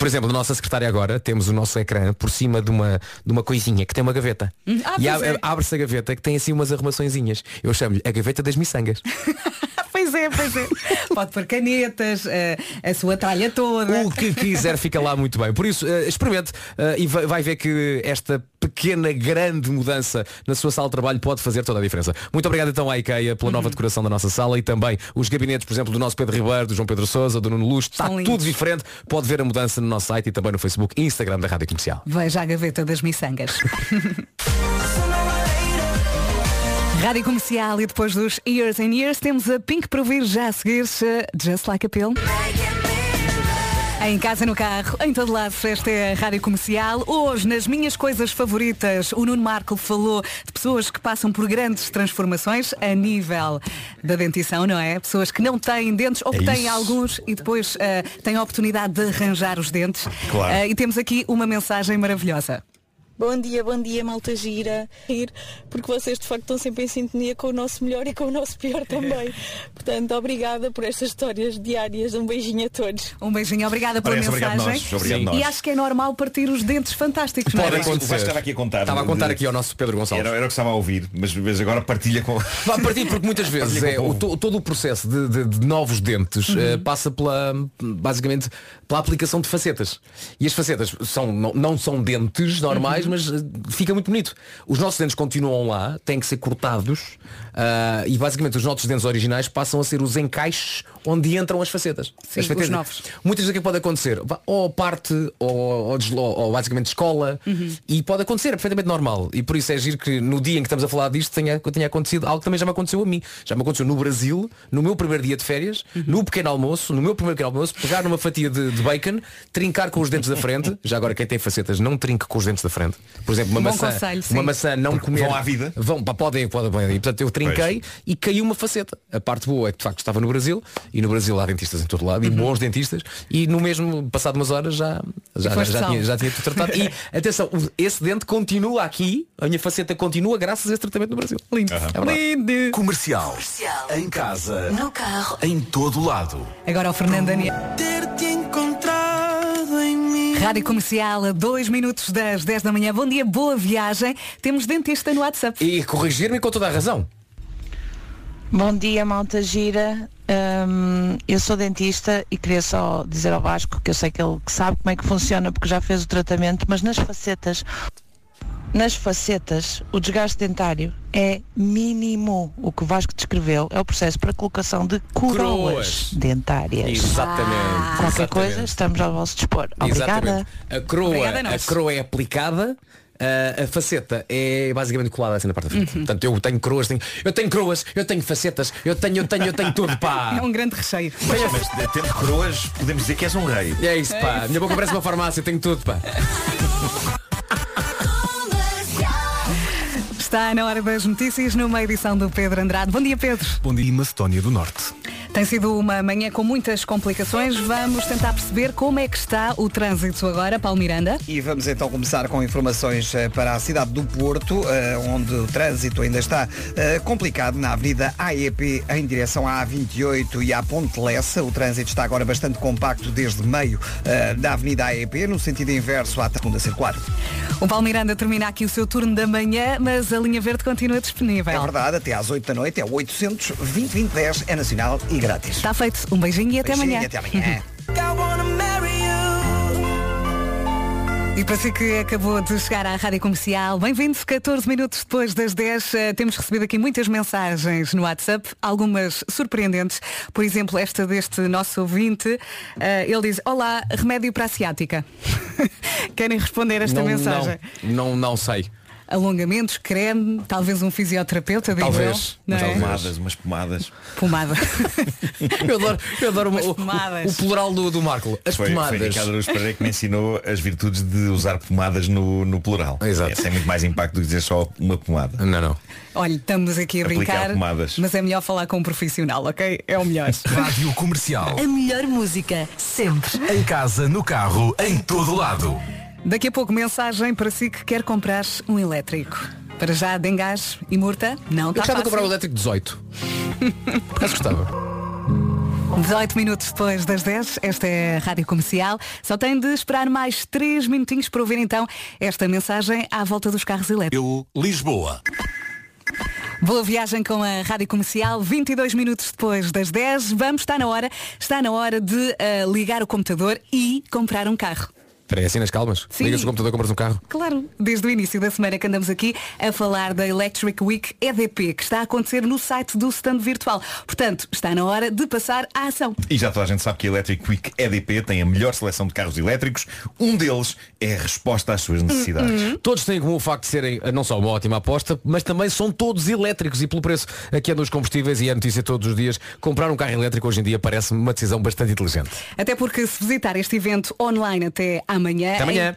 Por exemplo, na nossa secretária agora temos o nosso ecrã por cima de uma, de uma coisinha que tem uma gaveta. ah, e é. abre-se a gaveta que tem assim umas arrumaçõezinhas. Eu chamo-lhe a gaveta das miçangas. Pois é, pois é. Pode pôr canetas, eh, a sua tralha toda. O que quiser fica lá muito bem. Por isso, eh, experimente eh, e vai, ver que esta pequena, grande mudança na sua sala de trabalho pode fazer toda a diferença. Muito obrigado então à IKEA pela Uhum. nova decoração da nossa sala e também os gabinetes, por exemplo, do nosso Pedro Ribeiro, do João Pedro Sousa, do Nuno Luz. Está São lindos. tudo diferente. Pode ver a mudança no nosso site e também no Facebook e Instagram da Rádio Comercial. Veja a gaveta das miçangas. Rádio Comercial e depois dos Years and Years temos a Pink para ouvir já a seguir eh, Just Like a Pill. Em casa, no carro, em todo lado, esta é a Rádio Comercial. Hoje, nas minhas coisas favoritas, o Nuno Marco falou de pessoas que passam por grandes transformações a nível da dentição, não é? Pessoas que não têm dentes ou que É têm isso. alguns e depois eh, têm a oportunidade de arranjar os dentes. Claro. Eh, e temos aqui uma mensagem maravilhosa. Bom dia, bom dia, malta gira. Ir, Porque vocês de facto estão sempre em sintonia com o nosso melhor e com o nosso pior também. Portanto, obrigada por estas histórias diárias. Um beijinho a todos. Um beijinho, obrigada pela Parece, obrigado mensagem. nós, obrigado nós. E acho que é normal partir os dentes fantásticos, não é? Pode acontecer. O Vasco estava aqui a contar. Estava a contar De- aqui ao nosso Pedro Gonçalves. Era, era o que estava a ouvir, mas, mas agora partilha com. Vá partir porque muitas vezes é, o o, to- todo o processo de, de- de novos dentes Uhum. eh, passa pela basicamente pela aplicação de facetas. E as facetas são, não, não são dentes normais, Uhum. Mas eh, fica muito bonito. Os nossos dentes continuam lá, têm que ser cortados ah, e basicamente os nossos dentes originais passam a ser os encaixes onde entram as facetas. Sim, as facetas. os novos. Muitas vezes o que pode acontecer? Ou parte, ou, ou, ou basicamente escola, Uhum. e pode acontecer, é perfeitamente normal. E por isso é giro que no dia em que estamos a falar disto tenha, tenha acontecido algo que também já me aconteceu a mim. Já me aconteceu no Brasil, no meu primeiro dia de férias, Uhum. no pequeno almoço, no meu primeiro pequeno almoço, pegar numa fatia de, de bacon, trincar com os dentes da frente. Já agora quem tem facetas não trinque com os dentes da frente. Por exemplo, uma Um bom maçã. conselho, uma maçã não Porque comer. vão à vida? Vão, podem, podem, podem. E, portanto, eu trinquei e caiu uma faceta. A parte boa é que de facto estava no Brasil e no Brasil há dentistas em todo lado e bons dentistas e no mesmo, passado umas horas já, já, já, salvo. tinha, já tinha tudo tratado. E atenção, esse dente continua aqui, a minha faceta continua graças a esse tratamento no Brasil. Lindo. É verdade. Lindo. Comercial. Em casa. No carro. Em todo lado. Agora o Fernando Daniel. Ter-te encontrado em mim. Rádio Comercial a 2 minutos das 10 da manhã. Bom dia, boa viagem. Temos dentista no WhatsApp. E corrigir-me com toda a razão. Bom dia, malta gira. Hum, eu sou dentista e queria só dizer ao Vasco que eu sei que ele sabe como é que funciona porque já fez o tratamento, mas nas facetas, nas facetas, o desgaste dentário é mínimo. O que o Vasco descreveu é o processo para a colocação de coroas, Coroas. dentárias. Exatamente. Qualquer exatamente. coisa, estamos ao vosso dispor. Obrigada. Exatamente. A coroa, Obrigada a a coroa é aplicada. A- a faceta é basicamente colada assim na parte da frente. Portanto, eu tenho coroas, tenho, eu tenho coroas, eu tenho facetas, eu tenho, eu tenho, eu tenho tudo, pá. É um grande recheio. Mas, mas tendo coroas, podemos dizer que és um rei. É isso, pá. A minha boca parece uma farmácia, tenho tudo, pá. Está na hora das notícias numa edição do Pedro Andrade. Bom dia, Pedro. Bom dia, Macedónia do Norte. Tem sido uma manhã com muitas complicações. Vamos tentar perceber como é que está o trânsito agora, Paulo Miranda. E vamos então começar com informações eh, para a cidade do Porto, eh, onde o trânsito ainda está eh, complicado na Avenida AEP em direção à A28 e à Ponte Lessa. O trânsito está agora bastante compacto desde meio da Avenida AEP, no sentido inverso à segunda circular. O Paulo Miranda termina aqui o seu turno da manhã, mas a linha verde continua disponível. É verdade, até às 8 da noite é o 800 2020 é nacional e grátis. Está feito. Um beijinho e até Beijinho amanhã. e até amanhã. E para si que acabou de chegar à Rádio Comercial, bem-vindos, 14 minutos depois das 10. eh, temos recebido aqui muitas mensagens no WhatsApp, algumas surpreendentes. Por exemplo, esta deste nosso ouvinte, eh, ele diz, olá, remédio para a ciática. Querem responder esta não, mensagem? Não, não, não sei. Alongamentos, creme, talvez um fisioterapeuta, digo Talvez, eu. Não é? Pomadas, umas pomadas. Pomada. Eu adoro, eu adoro Umas o, pomadas. o, o plural do, do Marco. As Foi, foi pomadas. Ricardo Araújo Pereira que me ensinou as virtudes de usar pomadas no, no plural. Exato. Esse é muito mais impacto do que dizer só uma pomada. Não, não. Olha, estamos aqui a Aplicar brincar, pomadas. mas é melhor falar com um profissional, ok? É o melhor. Rádio Comercial. A melhor música, sempre. Em casa, no carro, em todo lado. Daqui a pouco mensagem para si que quer comprar um elétrico. Para já, Dengás e Murta, não Eu está gostava de comprar o fácil. elétrico 18. Por acaso gostava. 18 minutos depois das 10, esta é a Rádio Comercial. Só tem de esperar mais 3 minutinhos para ouvir então esta mensagem à volta dos carros elétricos. Eu, Lisboa. Boa viagem com a Rádio Comercial, 22 minutos depois das 10. Vamos, está na hora, está na hora de eh, ligar o computador e comprar um carro. Espera aí, assim nas calmas. Sim. Ligas o computador, compras um carro. Claro, desde o início da semana que andamos aqui a falar da Electric Week EDP, que está a acontecer no site do stand virtual. Portanto, está na hora de passar à ação. E já toda a gente sabe que a Electric Week EDP tem a melhor seleção de carros elétricos. Um deles é a resposta às suas necessidades. Todos têm como o facto de serem eh, não só uma ótima aposta, mas também são todos elétricos e pelo preço aqui é nos combustíveis e é notícia todos os dias. Comprar um carro elétrico hoje em dia parece-me uma decisão bastante inteligente. Até porque se visitar este evento online até à amanhã. Até amanhã.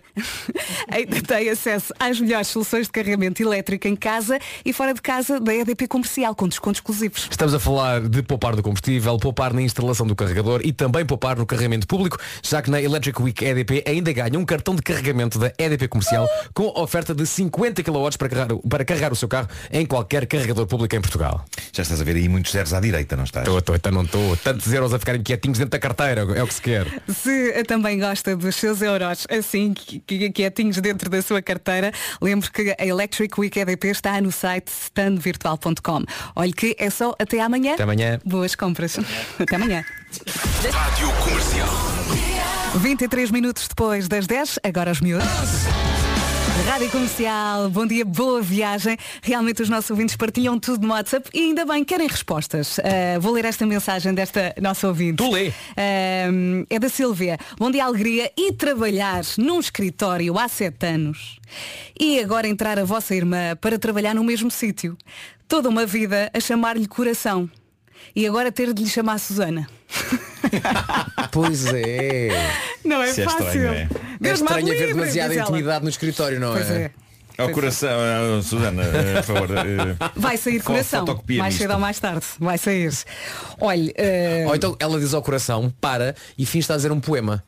Ainda tem acesso às melhores soluções de carregamento elétrico em casa e fora de casa da EDP Comercial, com descontos exclusivos. Estamos a falar de poupar do combustível, poupar na instalação do carregador e também poupar no carregamento público, já que na Electric Week EDP ainda ganha um cartão de carregamento da EDP Comercial com oferta de 50 kW para carregar, para carregar o seu carro em qualquer carregador público em Portugal. Já estás a ver aí muitos zeros à direita, não estás? Estou, estou, então não estou. Tantos euros a ficarem quietinhos dentro da carteira, é o que se quer. Se também gosta dos seus euros assim, que- que- quietinhos dentro da sua carteira, lembre que a Electric Week EDP está no site standvirtual.com. Olhe que é só até amanhã. Até amanhã. Boas compras. Até amanhã. Rádio Comercial. 23 minutos depois das 10, agora os miúdos. Rádio Comercial, bom dia, boa viagem. Realmente os nossos ouvintes partilham tudo no WhatsApp e ainda bem querem respostas. Ah, vou ler esta mensagem desta nossa ouvinte. Tu lê. Ah, é da Silvia. Bom dia, alegria. E trabalhar num escritório há sete anos. E agora entrar a vossa irmã para trabalhar no mesmo sítio. Toda uma vida a chamar-lhe coração. E agora ter de lhe chamar Susana. Pois é. Não é Isso é fácil. estranho, é? É Deus me estranho haver demasiada intimidade no escritório, não Pois é? é. Ao coração, ah, Susana, eh, por favor. eh, Vai sair coração. Mais cedo ou mais tarde. Vai sair. Olha, Ou então ela diz ao coração, para, e finge estar a dizer um poema.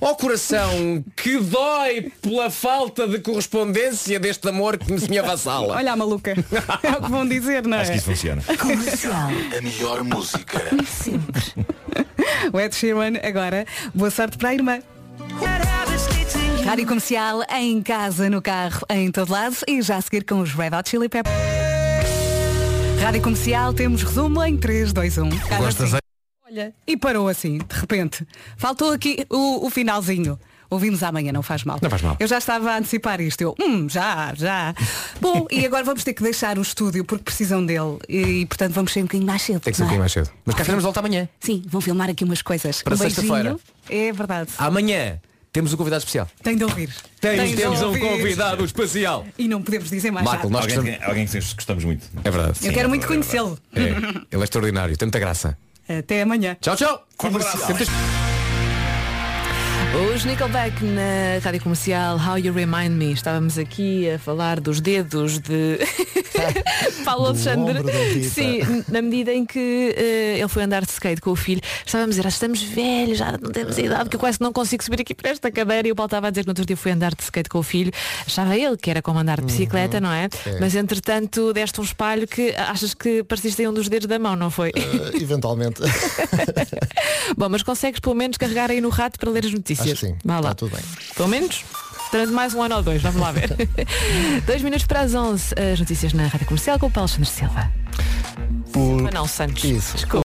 Ó coração, que dói pela falta de correspondência deste amor que me avassala. olha a maluca. É o que vão dizer, não Acho que é? isso funciona. A melhor música. O Ed Sheeran agora. Boa sorte para a irmã. Rádio Comercial, em casa, no carro, em todo lado e já a seguir com os Red Hot Chili Peppers. Rádio Comercial, temos resumo em 3, 2, 1. Cara, Gostas. Olha, e parou assim, de repente. Faltou aqui o, o finalzinho. Ouvimos amanhã, não faz mal. Não faz mal. Eu já estava a antecipar isto. Eu, hum, já, já. Bom, e agora vamos ter que deixar o estúdio porque precisam dele. E, portanto vamos sair um bocadinho mais cedo. Tem que ser um é? bocadinho mais cedo. Mas cá estaremos de volta amanhã. Sim, vão filmar aqui umas coisas. Para um sexta-feira. É verdade. Amanhã temos um convidado especial. Tem de ouvir. Temos, Tem de temos um ouvir. convidado especial. E não podemos dizer mais Marco, nada. nós Alguém, gostamos... que- alguém que gostamos muito. É verdade. Eu quero muito conhecê-lo. É. Ele é extraordinário, tem muita graça. Até amanhã. Tchau, tchau. Os Nickelback na Rádio Comercial How You Remind Me Estávamos aqui a falar dos dedos de Paulo Alexandre da Rita. Sim, na medida em que eh, ele foi andar de skate com o filho Estávamos a dizer, ah, estamos velhos, já não temos idade Que eu quase não consigo subir aqui para esta cadeira E o Paulo estava a dizer que no outro dia foi andar de skate com o filho Achava ele que era como andar de bicicleta, não é? É. Mas entretanto deste um espalho que achas que pareciste um dos dedos da mão, não foi? Eh, eventualmente. Bom, mas consegues pelo menos carregar aí no rato para ler as notícias. Acho que sim. Vá lá. Está tudo bem. Pelo menos. Durante mais um ano ou dois, vamos lá ver. dois minutos para as 11, as notícias na Rádio Comercial com o Paulo Alexandre Silva. Por... Mas não, Santos. Isso. Desculpa.